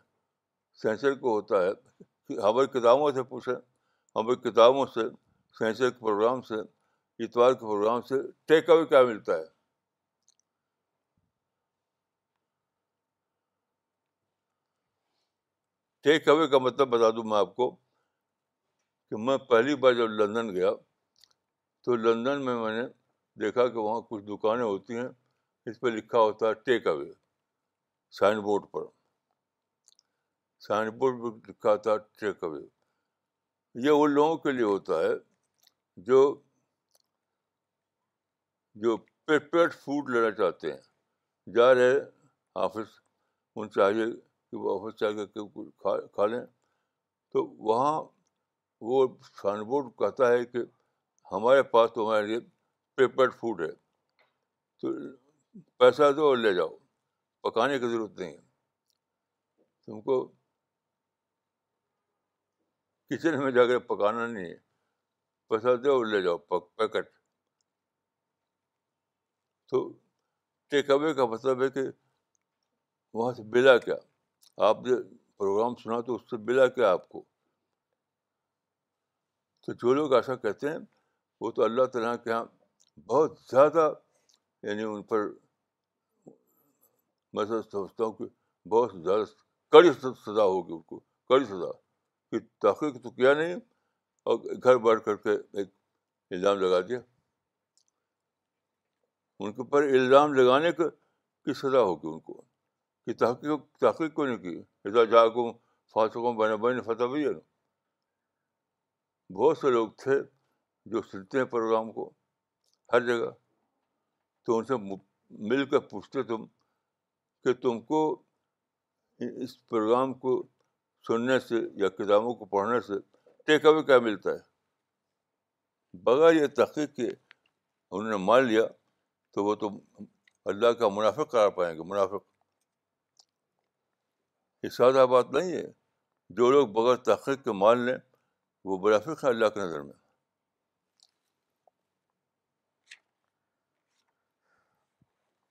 سینسر کو ہوتا ہے ہماری کتابوں سے پوچھیں ہماری کتابوں سے سینسر کے پروگرام سے اتوار کے پروگرام سے ٹیک اوے کیا ملتا ہے ٹیک اوے کا مطلب بتا دوں میں آپ کو کہ میں پہلی بار جب لندن گیا تو لندن میں میں نے دیکھا کہ وہاں کچھ دکانیں ہوتی ہیں اس پہ لکھا ہوتا ہے ٹیک اوے سائن بورڈ پر سائن بورڈ پر لکھا ہوتا ہے ٹیک اوے یہ ان لوگوں کے لیے ہوتا ہے جو جو پیٹ فوڈ لینا چاہتے ہیں جا رہے آفس ان چاہیے کہ آفس سے جا کے کھا کھا لیں تو وہاں وہ سائن بورڈ کہتا ہے کہ ہمارے پاس تو ہمارے لیے پیپرڈ فوڈ ہے تو پیسہ دو اور لے جاؤ پکانے کی ضرورت نہیں ہے تم کو کچن میں جا کے پکانا نہیں ہے پیسہ دو اور لے جاؤ پیکٹ تو ٹیک اوے کا مطلب ہے کہ وہاں سے ملا کیا آپ نے پروگرام سنا تو اس سے ملا کیا آپ کو تو جو لوگ ایسا کہتے ہیں وہ تو اللہ تعالیٰ کے یہاں بہت زیادہ یعنی ان پر میں سمجھتا ہوں کہ بہت زیادہ کڑی سزا ہوگی ان کو کڑی سزا کہ تحقیق تو کیا نہیں اور گھر بیٹھ کر کے ایک الزام لگا دیا ان کے اوپر الزام لگانے کی سزا ہوگی ان کو کہ تحقیق تحقیق کو نہیں کی جا کو فاصقوں بنے بین فتح بھی ہے بہت سے لوگ تھے جو سنتے ہیں پروگرام کو ہر جگہ تو ان سے مل کر پوچھتے تم کہ تم کو اس پروگرام کو سننے سے یا کتابوں کو پڑھنے سے ٹیک اوے کیا ملتا ہے بغیر یہ تحقیق کے انہوں نے مان لیا تو وہ تو اللہ کا منافق کرا پائیں گے منافق یہ سادہ بات نہیں ہے جو لوگ بغیر تحقیق کے مان لیں وہ برافق ہے اللہ کی نظر میں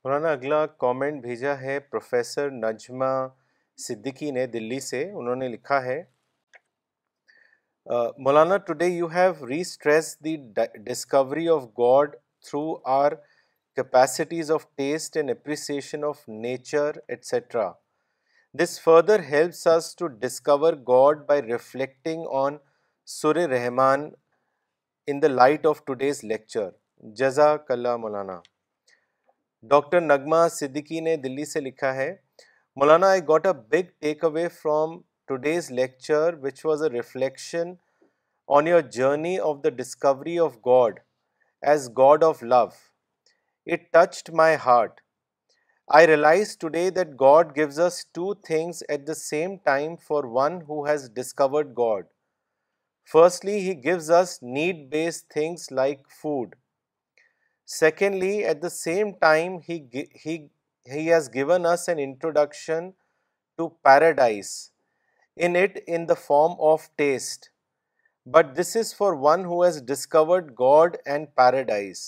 مولانا اگلا کامنٹ بھیجا ہے پروفیسر نجمہ صدیقی نے دلی سے انہوں نے لکھا ہے Maulana today you have restress the discovery of God through our capacities of taste and appreciation of nature et cetera this further helps us to discover God by reflecting on Surah Rahman in the light of today's lecture جزاک اللہ مولانا doctor نغمہ صدیقی نے دلی سے لکھا ہے Maulana I got a big takeaway from today's lecture which was a reflection on your journey of the discovery of God as God of love it touched my heart I realize today that God gives us two things at the same time for one who has discovered God. Firstly, He gives us need-based things like food. Secondly, at the same time, He has given us an introduction to paradise, in it in the form of taste. But this is for one who has discovered God and paradise.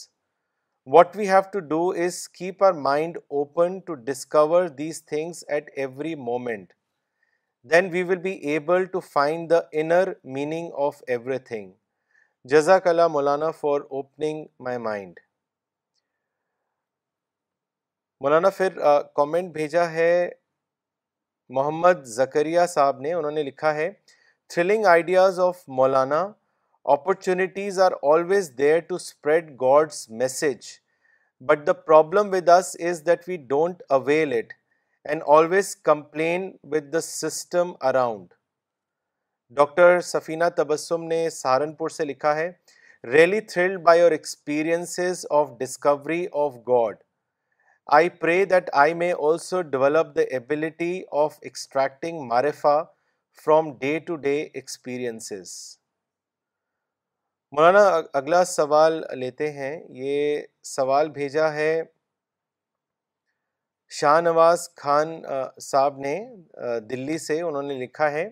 What we have to do is keep our mind open to to discover these things at every every moment then we will be able find the inner meaning of thing جزاک اللہ Maulana for opening my mind Maulana پھر comment بھیجا ہے محمد زکریہ صاحب نے انہوں نے لکھا ہے thrilling ideas of Maulana opportunities are always there to spread God's message but the problem with us is that we don't avail it and always complain with the system around doctor Safina Tabassum نے سہارنپور سے لکھا ہے really thrilled by your experiences of discovery of God I pray that I may also develop the ability of extracting مارفا from day to day experiences Maulana اگلا سوال لیتے ہیں یہ سوال بھیجا ہے شاہ نواز خان صاحب نے دلی سے انہوں نے لکھا ہے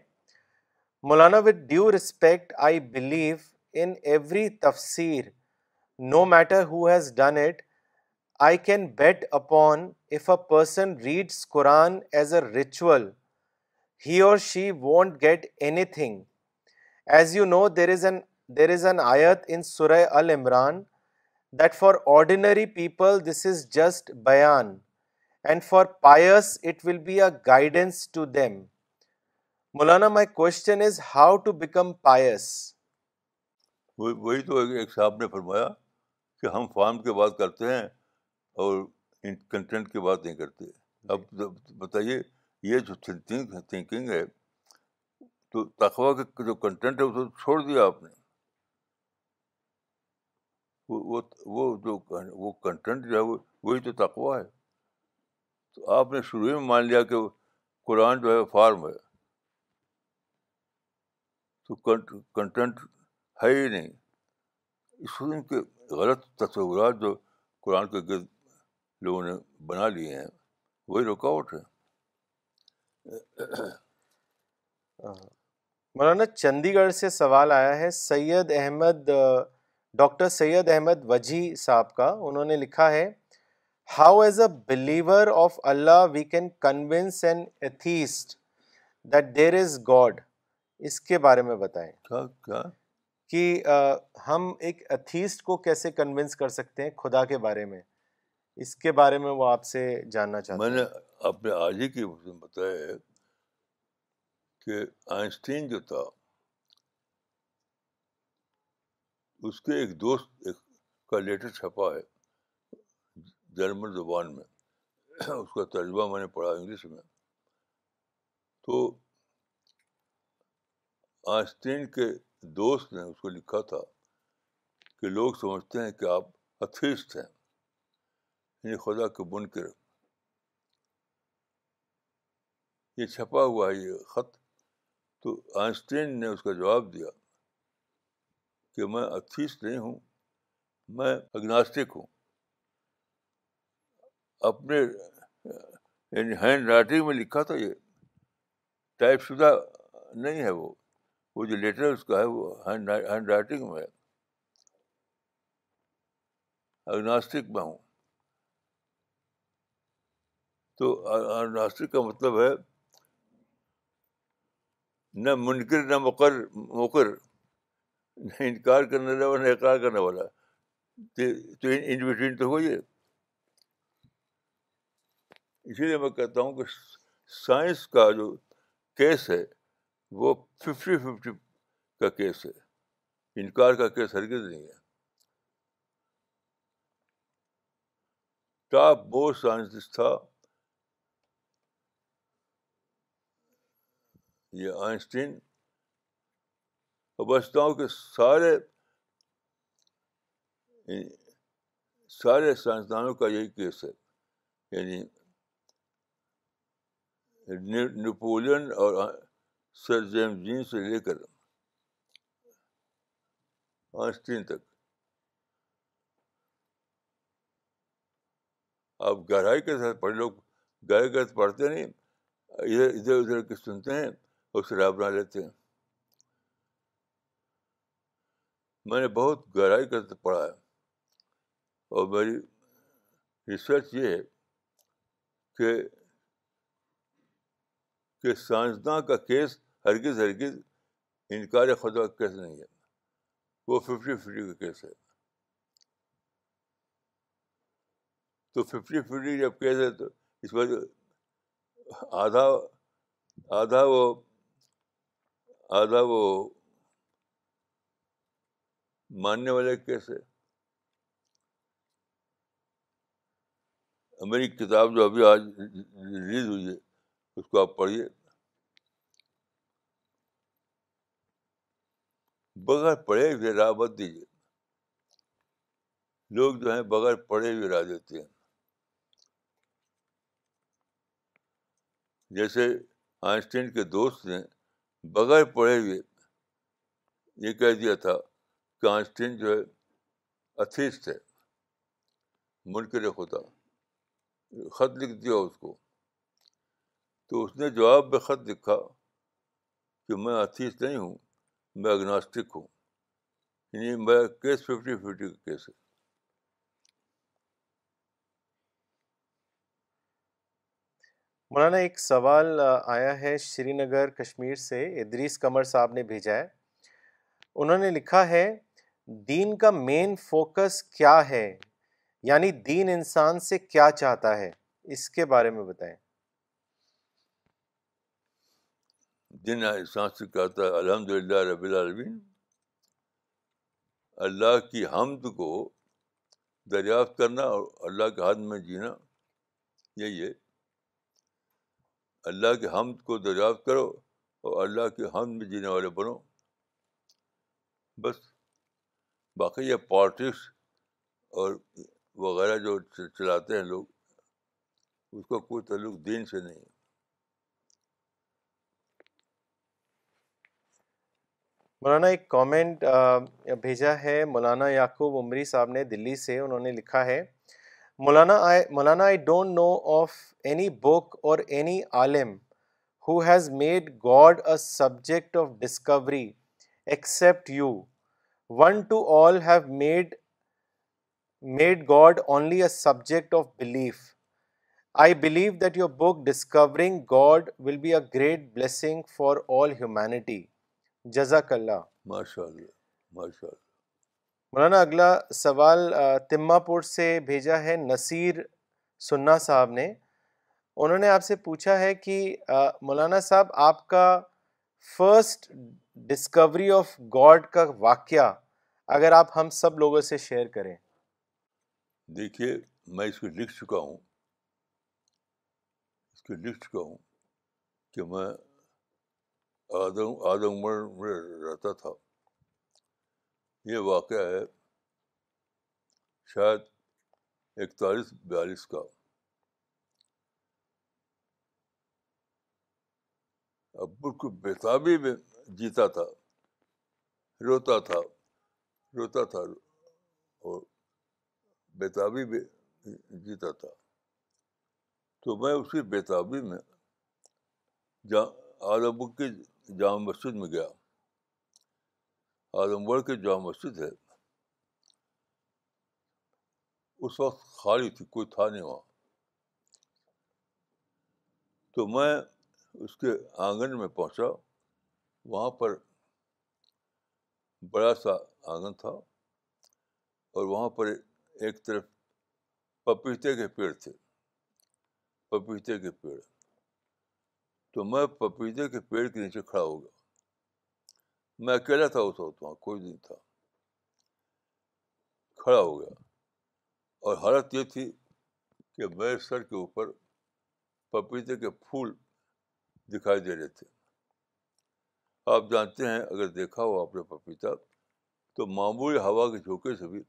Maulana with due respect I believe in every تفسیر no matter who has done it I can bet upon a person reads Quran as a ritual he or she won't get anything as you know there is an there is an آیت in Surah Al Imran that for ordinary people this is just بیان and for pious it will be a guidance to them Maulana my question is how to become pious وہی تو ایک صاحب نے فرمایا کہ ہم فارم کی بات کرتے ہیں اور کنٹینٹ کی بات نہیں کرتے جی۔ اب بتائیے یہ جو تھنکنگ ہے تو تخوا کا جو کنٹینٹ ہے اسے چھوڑ دیا آپ نے وہ جو وہ کنٹینٹ جو ہے وہی تو تقوا ہے تو آپ نے شروع ہی میں مان لیا کہ قرآن جو ہے فارم ہے تو کنٹینٹ ہے ہی نہیں اس قسم کے غلط تصورات جو قرآن کے گرد لوگوں نے بنا لیے ہیں وہی رکاوٹ ہے مولانا چندی گڑھ سے سوال آیا ہے سید احمد ڈاکٹر سید احمد وجی صاحب کا انہوں نے لکھا ہے how as a believer of Allah we can convince an atheist that there is God اس کے بارے میں بتائیں کہ ہم ایک ایتھیسٹ کو کیسے کنوینس کر سکتے ہیں خدا کے بارے میں اس کے بارے میں وہ آپ سے جاننا چاہتے میں نے اپنے آج ہی کی بتایا ہے کہ آئنسٹین جو تھا اس کے ایک دوست ایک کا لیٹر چھپا ہے جرمن زبان میں اس کا ترجمہ میں نے پڑھا انگلش میں تو آئنسٹین کے دوست نے اس کو لکھا تھا کہ لوگ سمجھتے ہیں کہ آپ اتھیسٹ ہیں یعنی خدا کے بن کر یہ چھپا ہوا ہے یہ خط تو آئنسٹین نے اس کا جواب دیا کہ میں اتھیس نہیں ہوں میں اگناسٹک ہوں اپنے یعنی ہینڈ رائٹنگ میں لکھا تھا یہ ٹائپ شدہ نہیں ہے وہ وہ جو لیٹر اس کا ہے وہ ہینڈ رائٹنگ میں ہے اگناسٹک میں ہوں تو اگناسٹک کا مطلب ہے نہ منکر نہ مقر مقرر انکار کرنے والا نہ کرنے والا تو ان بٹوین تو ہو یہ اسی لیے میں کہتا ہوں کہ سائنس کا جو کیس ہے وہ ففٹی ففٹی کا کیس ہے انکار کا کیس ہرگز نہیں ہے ٹاپ بوسٹ سائنسٹ تھا یہ آئنسٹین بچتا ہوں کہ سارے سارے سائنسدانوں کا یہی کیس ہے یعنی نیپولین اور سر جیم جین سے لے کر تک آپ گہرائی کے ساتھ پڑھ لوگ کے ساتھ پڑھتے نہیں ادھر ادھر کے سنتے ہیں اور شراب بنا لیتے ہیں میں نے بہت گہرائی کر پڑھا ہے اور میری ریسرچ یہ ہے کہ کہ سائنسداں کا کیس ہرگز ہرگز انکار خدا کا کیس نہیں ہے وہ ففٹی ففٹی کا کیس ہے تو ففٹی ففٹی جب کیس ہے تو اس وجہ آدھا آدھا وہ آدھا وہ ماننے والے کیسے میری کتاب جو ابھی آج ریلیز ہوئی ہے اس کو آپ پڑھیے بغیر پڑھے ہوئے راہ بت دیجیے لوگ جو ہیں بغیر پڑھے ہوئے راہ دیتے ہیں جیسے آئنسٹین کے دوست نے بغیر پڑھے ہوئے یہ کہہ دیا تھا کانسٹین جو ہے اتھیس تھے منکر خدا خط لکھ دیا اس کو تو اس نے جواب میں خط لکھا کہ میں اتھیس نہیں ہوں میں اگناسٹک ہوں یعنی کیس ففٹی ففٹی کا کیس ہے مولانا ایک سوال آیا ہے شری نگر کشمیر سے ادریس کمر صاحب نے بھیجا ہے انہوں نے لکھا ہے دین کا مین فوکس کیا ہے یعنی دین انسان سے کیا چاہتا ہے اس کے بارے میں بتائیں سے کہتا ہے الحمد للہ رب العالمین اللہ کی حمد کو دریافت کرنا اور اللہ کے حد میں جینا یہی ہے اللہ کے حمد کو دریافت کرو اور اللہ کے حمد میں جینے والے بنو بس باقی یہ پالٹکس اور وغیرہ جو چلاتے ہیں لوگ اس کا کوئی تعلق دین سے نہیں مولانا ایک کامنٹ بھیجا ہے مولانا یعقوب عمری صاحب نے دلی سے انہوں نے لکھا ہے Maulana Maulana I don't know of any book or any Alam who has made God a subject of discovery except you one to all have made made God only a subject of belief I believe that your book discovering God will be a great blessing for all humanity جزاک اللہ ماشاء اللہ ماشاء اللہ مولانا اگلا سوال تما پور سے بھیجا ہے نصیر سنا صاحب نے انہوں نے آپ سے پوچھا ہے کہ مولانا صاحب آپ کا فرسٹ ڈسکوری آف گاڈ کا واقعہ اگر آپ ہم سب لوگوں سے شیئر کریں دیکھیے میں اس کو لکھ چکا ہوں اس کو لکھ چکا ہوں کہ میں آدم آدم عمر میں رہتا تھا یہ واقعہ ہے شاید اکتالیس بیالیس کا اب بیتابی میں جیتا تھا روتا تھا روتا تھا اور بیتابی بھی جیتا تھا تو میں اسی بیتابی میں جام عالم کی جامع مسجد میں گیا گڑھ کی جامع مسجد ہے اس وقت خالی تھی کوئی تھا نہیں وہاں تو میں اس کے آنگن میں پہنچا وہاں پر بڑا سا آنگن تھا اور وہاں پر ایک طرف پپیتے کے پیڑ تھے پپیتے کے پیڑ تو میں پپیتے کے پیڑ کے نیچے کھڑا ہو گیا میں اکیلا تھا اس وقت وہاں کوئی نہیں تھا کھڑا ہو گیا اور حالت یہ تھی کہ میرے سر کے اوپر پپیتے کے پھول دکھائی دے رہے تھے آپ جانتے ہیں اگر دیکھا ہو آپ نے پپیتا تو معمولی ہوا کے جھونکے سے بھی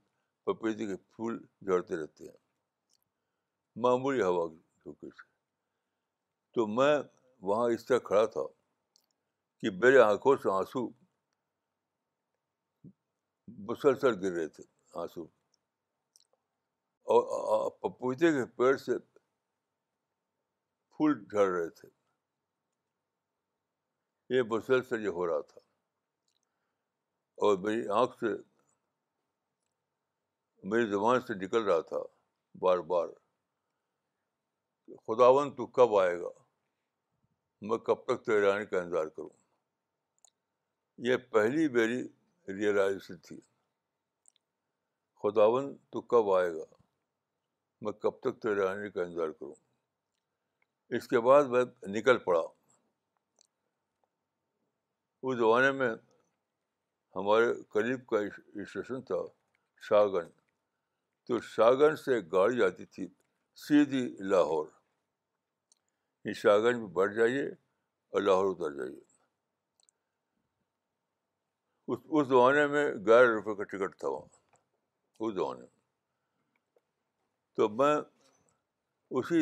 پپیتے کے پھول جھڑتے رہتے ہیں معمولی ہوا کے جھونکے سے تو میں وہاں اس طرح کھڑا تھا کہ میرے آنکھوں سے آنسو مسلسل گر رہے تھے آنسو اور پپیتے کے پیڑ سے پھول جھڑ رہے تھے یہ سے یہ ہو رہا تھا اور میری آنکھ سے میری زبان سے نکل رہا تھا بار بار خداون تو کب آئے گا میں کب تک تیرے آنے کا انتظار کروں یہ پہلی میری ریئلائزیشن تھی خداون تو کب آئے گا میں کب تک تیرے آنے کا انتظار کروں اس کے بعد میں نکل پڑا اس زمانے میں ہمارے قریب کا اسٹیشن تھا شاہ گنج تو شاہ گنج سے ایک گاڑی جاتی تھی سیدھی لاہور یہ شاہ گنج میں بیٹھ جائیے اور لاہور اتر جائیے اس اس زمانے میں گیارہ روپئے کا ٹکٹ تھا وہاں اس زمانے میں تو میں اسی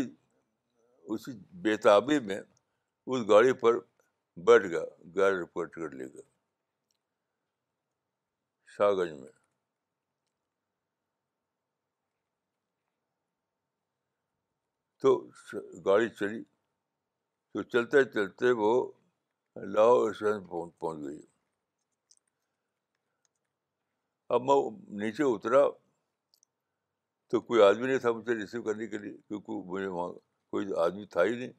اسی بیتابی میں اس گاڑی پر بیٹھ گیا گیارہ روپئے کر شاہ گنج میں تو گاڑی چلی تو چلتے چلتے وہ لاہور اسٹیشن پہنچ گئی اب میں نیچے اترا تو کوئی آدمی نہیں تھا مجھے ریسیو کرنے کے لیے کیونکہ مجھے وہاں کوئی آدمی تھا ہی نہیں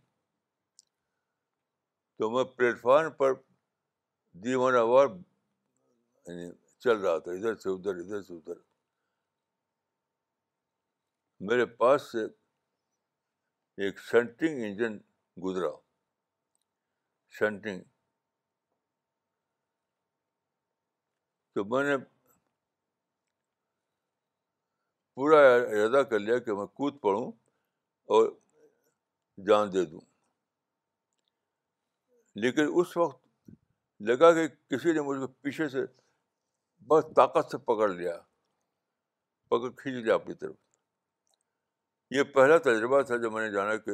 تو میں پلیٹفارم پر دیوان آوار یعنی چل رہا تھا ادھر سے ادھر ادھر سے ادھر میرے پاس سے ایک شنٹنگ انجن گزرا شنٹنگ تو میں نے پورا ارادہ کر لیا کہ میں کود پڑوں اور جان دے دوں لیکن اس وقت لگا کہ کسی نے مجھ کو پیچھے سے بہت طاقت سے پکڑ لیا پکڑ کھینچ لیا اپنی طرف یہ پہلا تجربہ تھا جب میں نے جانا کہ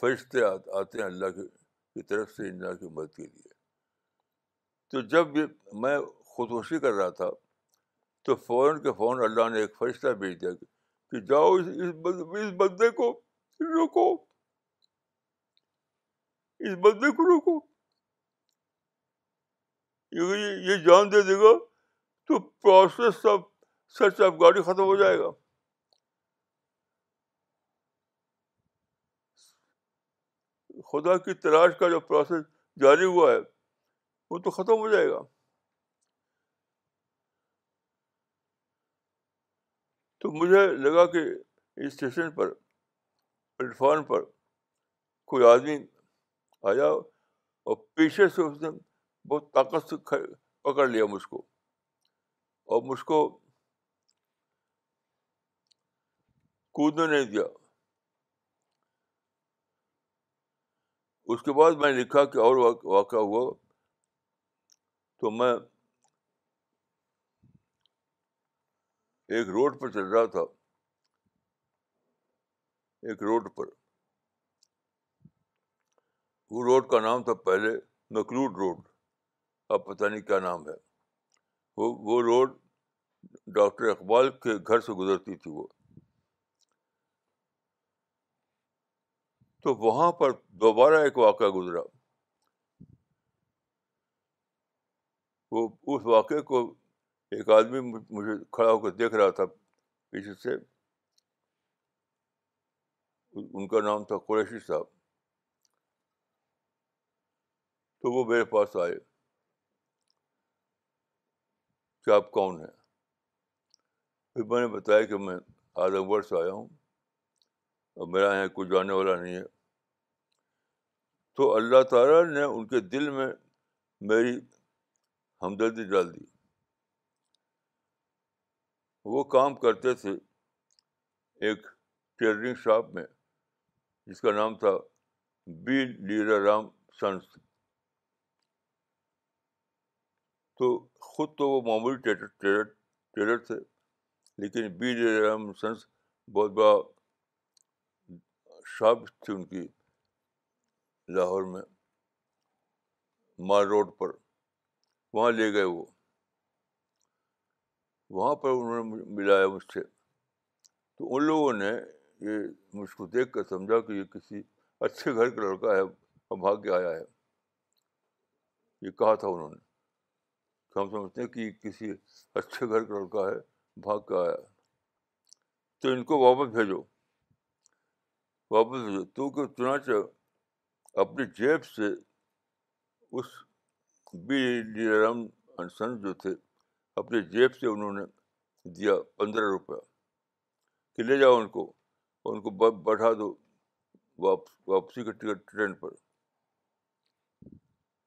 فرشتے آتے ہیں اللہ کی طرف سے اللہ کی مدد کے لیے تو جب بھی میں خودکشی کر رہا تھا تو فوراً کے فوراً اللہ نے ایک فرشتہ بھیج دیا کہ جاؤ اس بندے کو روکو اس کو روکو یہ یہ جان دے دے گا تو پروسیس آف سچ آف گاڑی ختم ہو جائے گا خدا کی تلاش کا جو پروسیس جاری ہوا ہے وہ تو ختم ہو جائے گا تو مجھے لگا کہ اسٹیشن پر پلیٹفارم پر کوئی آدمی آیا اور پیچھے سے اس نے بہت طاقت سے پکڑ لیا مجھ کو اور مجھ کو کودنے نہیں دیا اس کے بعد میں نے لکھا کہ اور واقعہ ہوا تو میں ایک روڈ پر چل رہا تھا ایک روڈ پر وہ روڈ کا نام تھا پہلے مکلوڈ روڈ اب پتہ نہیں کیا نام ہے وہ وہ روڈ ڈاکٹر اقبال کے گھر سے گزرتی تھی وہ تو وہاں پر دوبارہ ایک واقعہ گزرا وہ اس واقعے کو ایک آدمی مجھے کھڑا ہو کے دیکھ رہا تھا پیچھے سے ان کا نام تھا قریشی صاحب تو وہ میرے پاس آئے کہ آپ کون ہیں پھر میں نے بتایا کہ میں اعظم گڑھ سے آیا ہوں اور میرا یہاں کچھ جانے والا نہیں ہے تو اللہ تعالیٰ نے ان کے دل میں میری ہمدردی ڈال دی وہ کام کرتے تھے ایک ٹیلرنگ شاپ میں جس کا نام تھا بی لیرا رام سنس تو خود تو وہ معمولی ٹیلر ٹیلر ٹیلر تھے لیکن بی جم سنس بہت بڑا شاپ تھی ان کی لاہور میں مال روڈ پر وہاں لے گئے وہ وہاں پر انہوں نے ملایا مجھ سے تو ان لوگوں نے یہ مجھ کو دیکھ کر سمجھا کہ یہ کسی اچھے گھر کا لڑکا ہے اور بھاگ کے آیا ہے یہ کہا تھا انہوں نے ہم سمجھتے ہیں کہ کسی اچھے گھر کا لڑکا ہے بھاگ کے آیا ہے تو ان کو واپس بھیجو واپس بھیجو تو کہ چنانچہ اپنی جیب سے اس بی رام انسن جو تھے اپنے جیب سے انہوں نے دیا پندرہ روپیہ کہ لے جاؤ ان کو ان کو بیٹھا دو واپس واپسی کا ٹکٹ ٹرین پر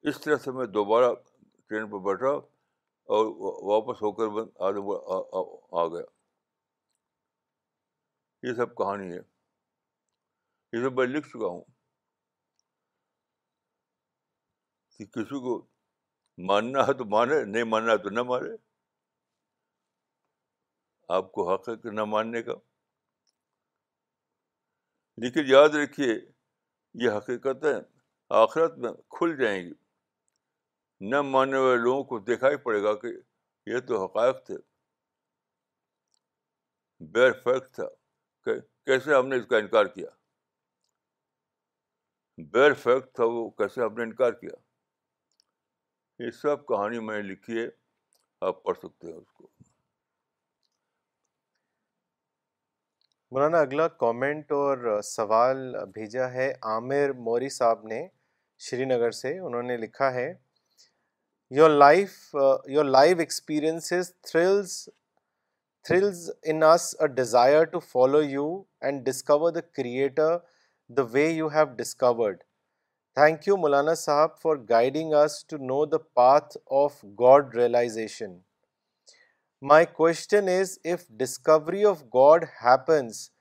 اس طرح سے میں دوبارہ ٹرین پر بیٹھا اور واپس ہو کر آدم آ گیا یہ سب کہانی ہے یہ سب میں لکھ چکا ہوں کہ کسی کو ماننا ہے تو مانے نہیں ماننا ہے تو نہ مانے آپ کو حق ہے کہ نہ ماننے کا لیکن یاد رکھیے یہ حقیقتیں آخرت میں کھل جائیں گی نہ ماننے والے لوگوں کو دیکھا ہی پڑے گا کہ یہ تو حقائق تھے بیر فیکٹ تھا کہ کیسے ہم نے اس کا انکار کیا بیر فیکٹ تھا وہ کیسے ہم نے انکار کیا یہ سب کہانی میں لکھی ہے آپ پڑھ سکتے ہیں اس کو مولانا اگلا کامنٹ اور سوال بھیجا ہے عامر موری صاحب نے شری نگر سے انہوں نے لکھا ہے Your life uh, experiences thrills in us a desire to follow you and discover the Creator the way you have discovered. Thank you, Maulana Sahab, for guiding us to know the path of God realization. My question is, if discovery of God happens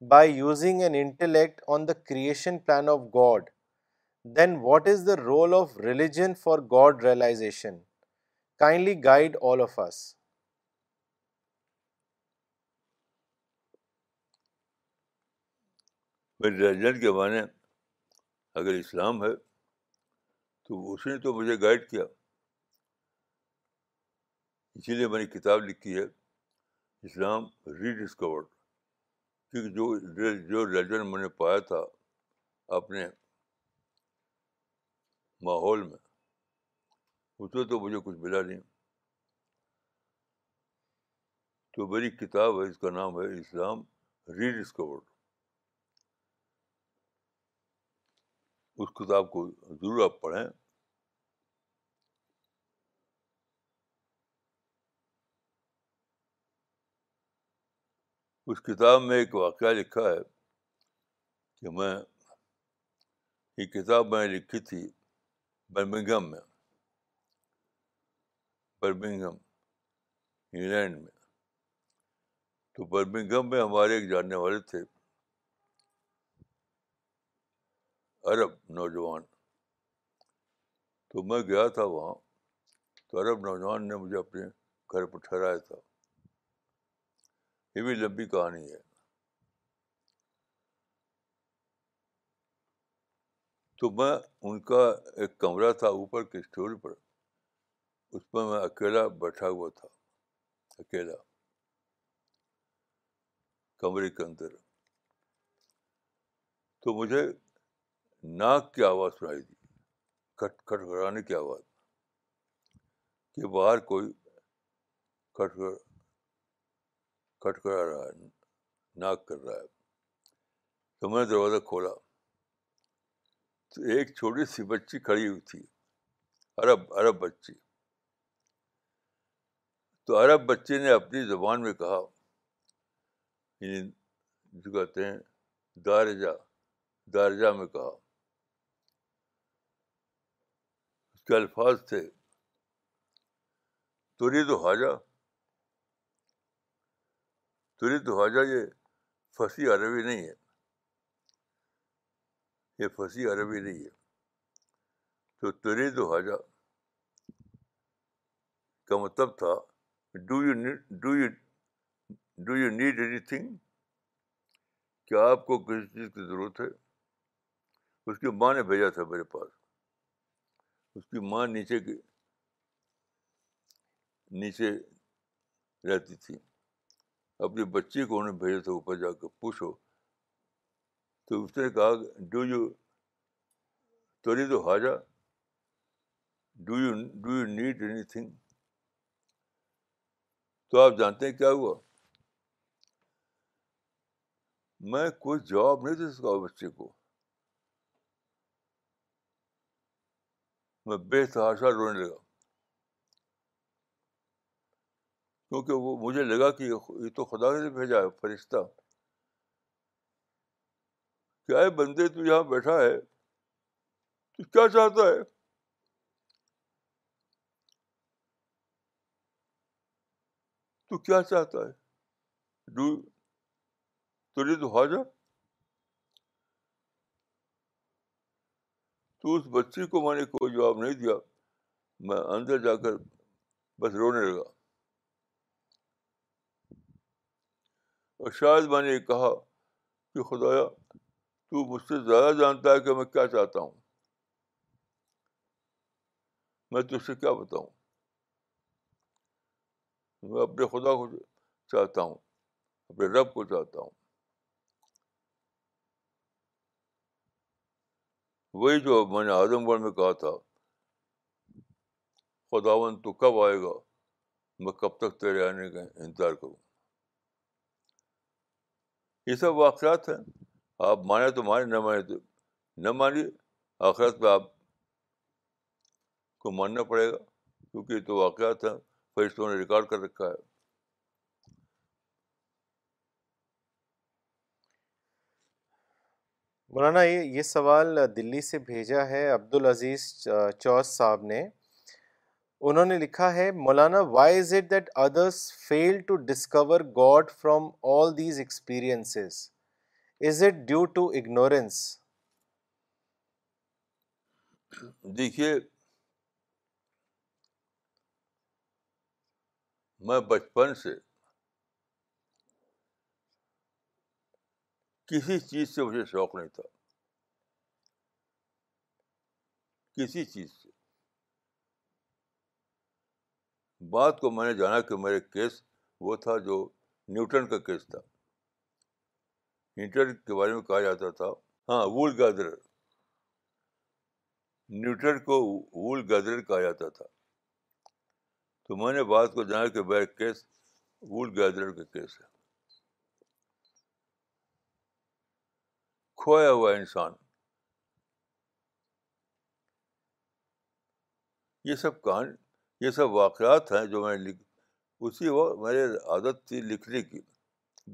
by using an intellect on the creation plan of God, then what is the role of religion for God realization kindly guide all of us religion کے معنی اگر Islam ہے تو اس نے تو مجھے guide کیا اسی لیے میں نے کتاب لکھی ہے اسلام ری ڈسکورڈ جو جو ریلیجن میں نے پایا تھا اپنے ماحول میں اس میں تو مجھے کچھ ملا نہیں تو میری کتاب ہے اس کا نام ہے اسلام ری ڈسکورڈ اس کتاب کو ضرور آپ پڑھیں اس کتاب میں ایک واقعہ لکھا ہے کہ میں یہ کتاب میں لکھی تھی برمنگم میں برمنگم انگلینڈ میں تو برمنگم میں ہمارے ایک جاننے والے تھے عرب نوجوان تو میں گیا تھا وہاں تو عرب نوجوان نے مجھے اپنے گھر پر ٹھہرایا تھا یہ بھی لمبی کہانی ہے تو میں ان کا ایک کمرہ تھا اوپر کے اسٹور پر اس میں میں اکیلا بیٹھا ہوا تھا اکیلا کمرے کے اندر تو مجھے ناک کی آواز سنائی دی کٹ کٹ کرانے کی آواز کہ باہر کوئی کٹ کٹ کرا رہا ہے ناک کر رہا ہے تو میں نے دروازہ کھولا تو ایک چھوٹی سی بچی کھڑی ہوئی تھی عرب عرب بچی تو عرب بچے نے اپنی زبان میں کہا یعنی جو کہتے ہیں دارجہ دارجہ میں کہا اس کے الفاظ تھے تری داجہ تری حاجہ یہ پھنسی عربی نہیں ہے یہ فصیح عربی نہیں ہے تو تری دو حاجہ کا مطلب تھا do you need do you do you need anything کیا آپ کو کسی چیز کی ضرورت ہے اس کی ماں نے بھیجا تھا میرے پاس اس کی ماں نیچے کی نیچے رہتی تھی اپنی بچی کو انہیں بھیجا تھا اوپر جا کے پوچھو تو اس نے کہا ڈو یو تو حاجہ do you do you need anything تو آپ جانتے ہیں کیا ہوا میں کوئی جواب نہیں دے سکا بچے کو میں بے تحاشا رونے لگا کیونکہ وہ مجھے لگا کہ یہ تو خدا نے بھیجا ہے فرشتہ بندے تو یہاں بیٹھا ہے تو کیا چاہتا ہے تو کیا چاہتا ہے ڈو تو اس بچی کو میں نے کوئی جواب نہیں دیا میں اندر جا کر بس رونے لگا اور شاید میں نے کہا کہ خدایا تو مجھ سے زیادہ جانتا ہے کہ میں کیا چاہتا ہوں میں تجھ سے کیا بتاؤں میں اپنے خدا کو چاہتا ہوں اپنے رب کو چاہتا ہوں وہی جو میں نے اعظم گڑھ میں کہا تھا خداون تو کب آئے گا میں کب تک تیرے آنے کا انتظار کروں یہ سب واقعات ہیں آپ مانے تو مانے نہ مانے تو نہ مانی آخرت پہ آپ کو ماننا پڑے گا کیونکہ تو واقعات ہیں نے ریکارڈ کر رکھا ہے مولانا یہ یہ سوال دلی سے بھیجا ہے عبد العزیز چوس صاحب نے انہوں نے لکھا ہے Maulana why is it that others fail to discover God from all these experiences is it due to ignorance دیکھیے میں بچپن سے کسی چیز سے مجھے شوق نہیں تھا کسی چیز سے بات کو میں نے جانا کہ میرے کیس وہ تھا جو نیوٹن کا کیس تھا نیوٹر کے بارے میں کہا جاتا تھا ہاں وول گیدر نیوٹر کو وول گیدر کہا جاتا تھا تو میں نے بات کو جانا کہ بیک کیس وول گیدر کا کیس ہے کھویا ہوا انسان یہ سب کہانی یہ سب واقعات ہیں جو میں لکھ اسی وقت میرے عادت تھی لکھنے کی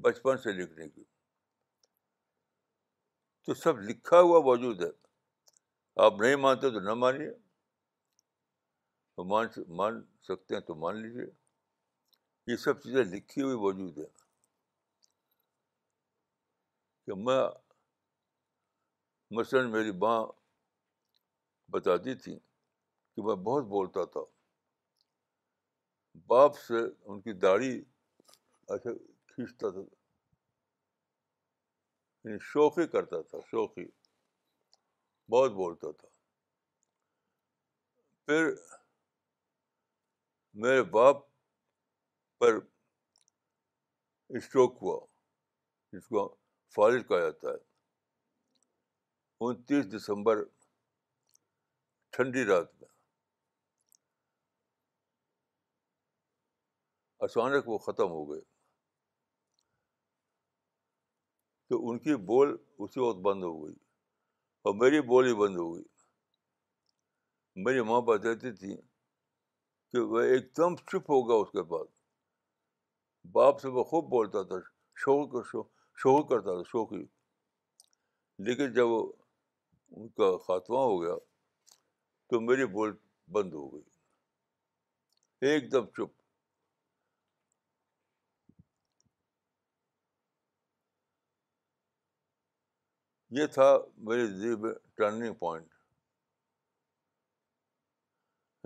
بچپن سے لکھنے کی تو سب لکھا ہوا موجود ہے آپ نہیں مانتے تو نہ مانیے مان مان سکتے ہیں تو مان لیجیے یہ سب چیزیں لکھی ہوئی موجود ہیں کہ میں مثلاً میری ماں بتاتی تھی کہ میں بہت بولتا تھا باپ سے ان کی داڑھی ایسے اچھا کھینچتا تھا یعنی شوقی کرتا تھا شوقی بہت بولتا تھا پھر میرے باپ پر اسٹروک ہوا جس کو فالج کہا جاتا ہے انتیس دسمبر ٹھنڈی رات میں اچانک وہ ختم ہو گئے تو ان کی بول اسی وقت بند ہو گئی اور میری بول ہی بند ہو گئی میری ماں بتاتی تھی کہ وہ ایک دم چپ ہو گیا اس کے بعد باپ سے وہ خوب بولتا تھا شوق شوق شوق کرتا تھا شوقی لیکن جب ان کا خاتمہ ہو گیا تو میری بول بند ہو گئی ایک دم چپ یہ تھا میرے ٹرننگ پوائنٹ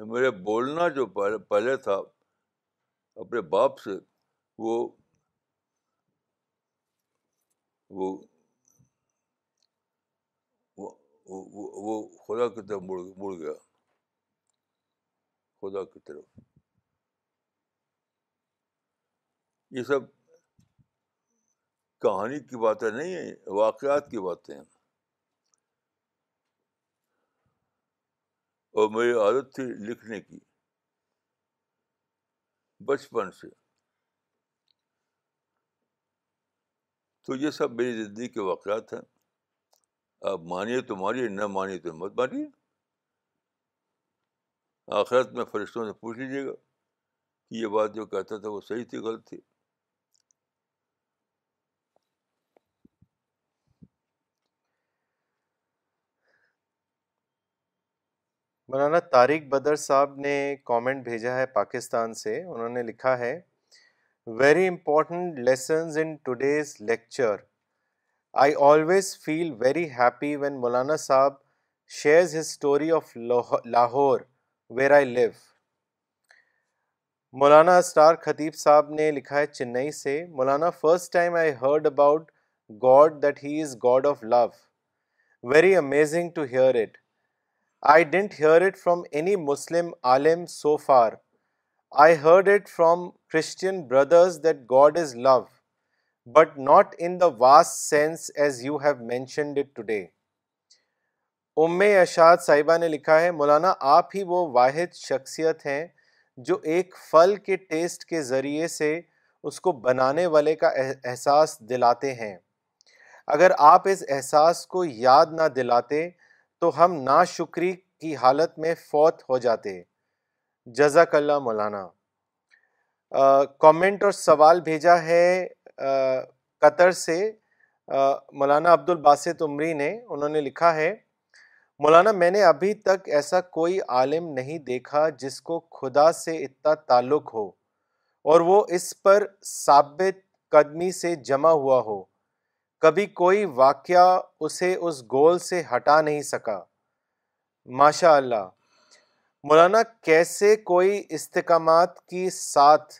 میرے بولنا جو پہلے تھا اپنے باپ سے وہ وہ خدا کی طرف مڑ گیا خدا کی طرف یہ سب کہانی کی باتیں نہیں ہیں واقعات کی باتیں ہیں اور میری عادت تھی لکھنے کی بچپن سے تو یہ سب میری زندگی کے واقعات ہیں آپ مانیے تو مانیے نہ مانیے تو مت مانیے آخرت میں فرشتوں سے پوچھ لیجیے گا کہ یہ بات جو کہتا تھا وہ صحیح تھی غلط تھی مولانا طارق بدر صاحب نے کامنٹ بھیجا ہے پاکستان سے انہوں نے لکھا ہے very important lessons in today's lecture I always feel very happy when Maulana صاحب shares his story of Lahore where I live Maulana star خطیب صاحب نے لکھا ہے چنئی سے Maulana first time I heard about God that he is God of love very amazing to hear it I didn't hear it from any Muslim Alam so far I heard it from Christian brothers that God is love but not in the vast sense as you have mentioned it today ام اشاد صاحبہ نے لکھا ہے مولانا آپ ہی وہ واحد شخصیت ہیں جو ایک پھل کے ٹیسٹ کے ذریعے سے اس کو بنانے والے کا احساس دلاتے ہیں اگر آپ اس احساس کو یاد نہ دلاتے تو ہم ناشکری کی حالت میں فوت ہو جاتے جزاک اللہ مولانا کامنٹ اور سوال بھیجا ہے قطر سے مولانا عبد الباسط عمری نے انہوں نے لکھا ہے مولانا میں نے ابھی تک ایسا کوئی عالم نہیں دیکھا جس کو خدا سے اتنا تعلق ہو اور وہ اس پر ثابت قدمی سے جمع ہوا ہو کبھی کوئی واقعہ اسے اس گول سے ہٹا نہیں سکا ماشاء اللہ مولانا کیسے کوئی استقامات کی ساتھ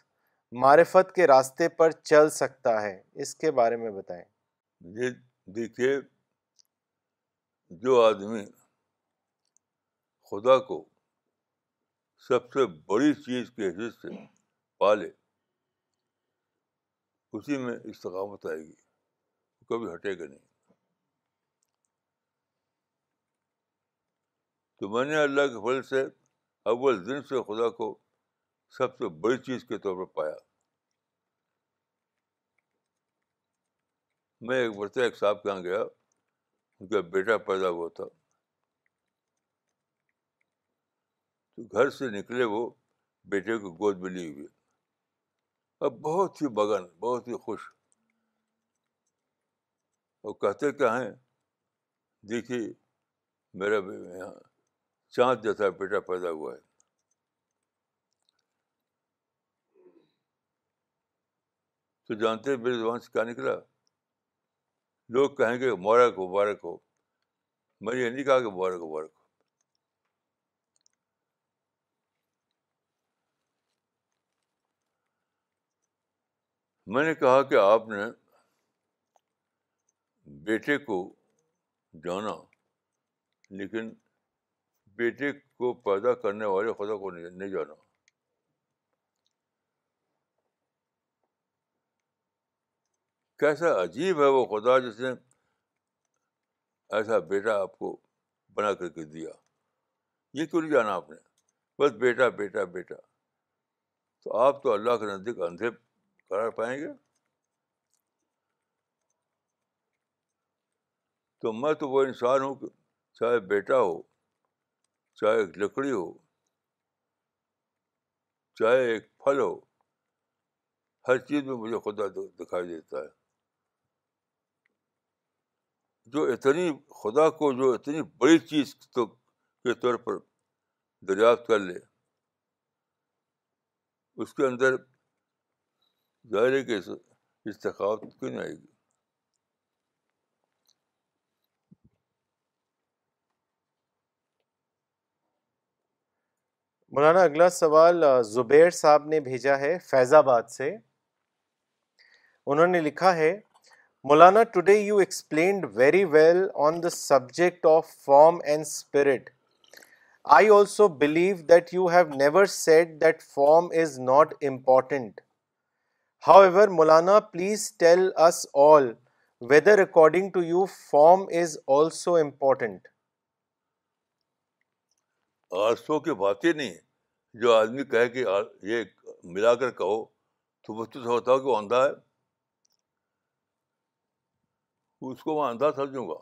معرفت کے راستے پر چل سکتا ہے اس کے بارے میں بتائیں یہ جی، دیکھیے جو آدمی خدا کو سب سے بڑی چیز کے حصے سے پالے اسی میں استقامت آئے گی کبھی ہٹے گا نہیں تو میں نے اللہ کے فضل سے اول دن سے خدا کو سب سے بڑی چیز کے طور پر پایا میں ایک ایک صاحب کے یہاں گیا ان کا بیٹا پیدا ہوا تھا تو گھر سے نکلے وہ بیٹے کو گود میں لی ہوئی اب بہت ہی بگن بہت ہی خوش اور کہتے کیا ہیں دیکھیے میرا چاند جیسا بیٹا پیدا ہوا ہے تو جانتے میرے زبان سے کیا نکلا لوگ کہیں گے مبارک ہو مبارک ہو میں نے یہ نہیں کہا کہ مبارک مبارک ہو میں نے کہا کہ آپ نے بیٹے کو جانا لیکن بیٹے کو پیدا کرنے والے خدا کو نہیں جانا کیسا عجیب ہے وہ خدا جس نے ایسا بیٹا آپ کو بنا کر کے دیا یہ کیوں نہیں جانا آپ نے بس بیٹا بیٹا بیٹا تو آپ تو اللہ کے نزدیک اندھے قرار پائیں گے تو میں تو وہ انسان ہوں کہ چاہے بیٹا ہو چاہے ایک لکڑی ہو چاہے ایک پھل ہو ہر چیز میں مجھے خدا دکھائی دیتا ہے جو اتنی خدا کو جو اتنی بڑی چیز تو کے طور پر دریافت کر لے اس کے اندر دائرے کے استخاب کیوں نہیں آئے گی مولانا اگلا سوال زبیر صاحب نے بھیجا ہے فیض آباد سے انہوں نے لکھا ہے Maulana today you explained very well on the subject of form and spirit I also believe that you have never set that form is not important however Maulana please tell us all whether according to you form is also important آرسو کی بات ہی نہیں جو آدمی کہے کہ یہ ملا کر کہو تو وہ تو وہ اندھا ہے اس کو میں اندھا سمجھوں گا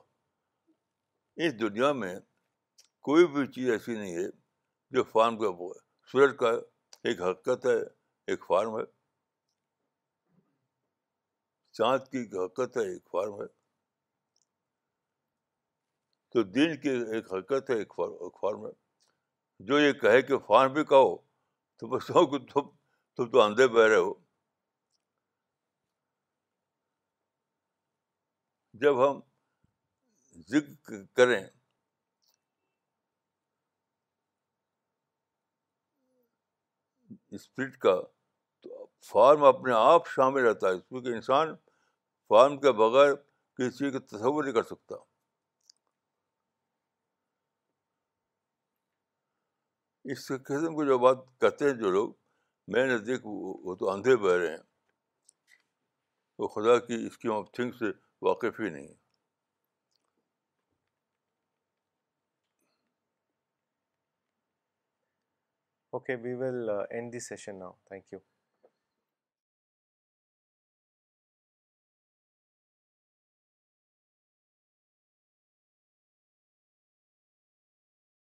اس دنیا میں کوئی بھی چیز ایسی نہیں ہے جو فارم کا وہ ہے سورج کا ایک حرکت ہے ایک فارم ہے چاند کی حرکت ہے ایک فارم ہے تو دن کی ایک حرکت ہے ایک فارم ہے جو یہ کہے کہ فان بھی کہو تو بس تم تم تو اندھے بہ رہے ہو جب ہم ذکر کریں اسپرٹ کا تو فارم اپنے آپ شامل رہتا ہے اس میں کہ انسان فارم کے بغیر کسی چیز کا تصور نہیں کر سکتا اس قسم کی جو بات کہتے ہیں جو لوگ میرے نزدیک وہ تو اندھے بہ رہے ہیں وہ خدا کی اسکیم آف تھنک سے واقف ہی نہیں okay we will end the session now thank you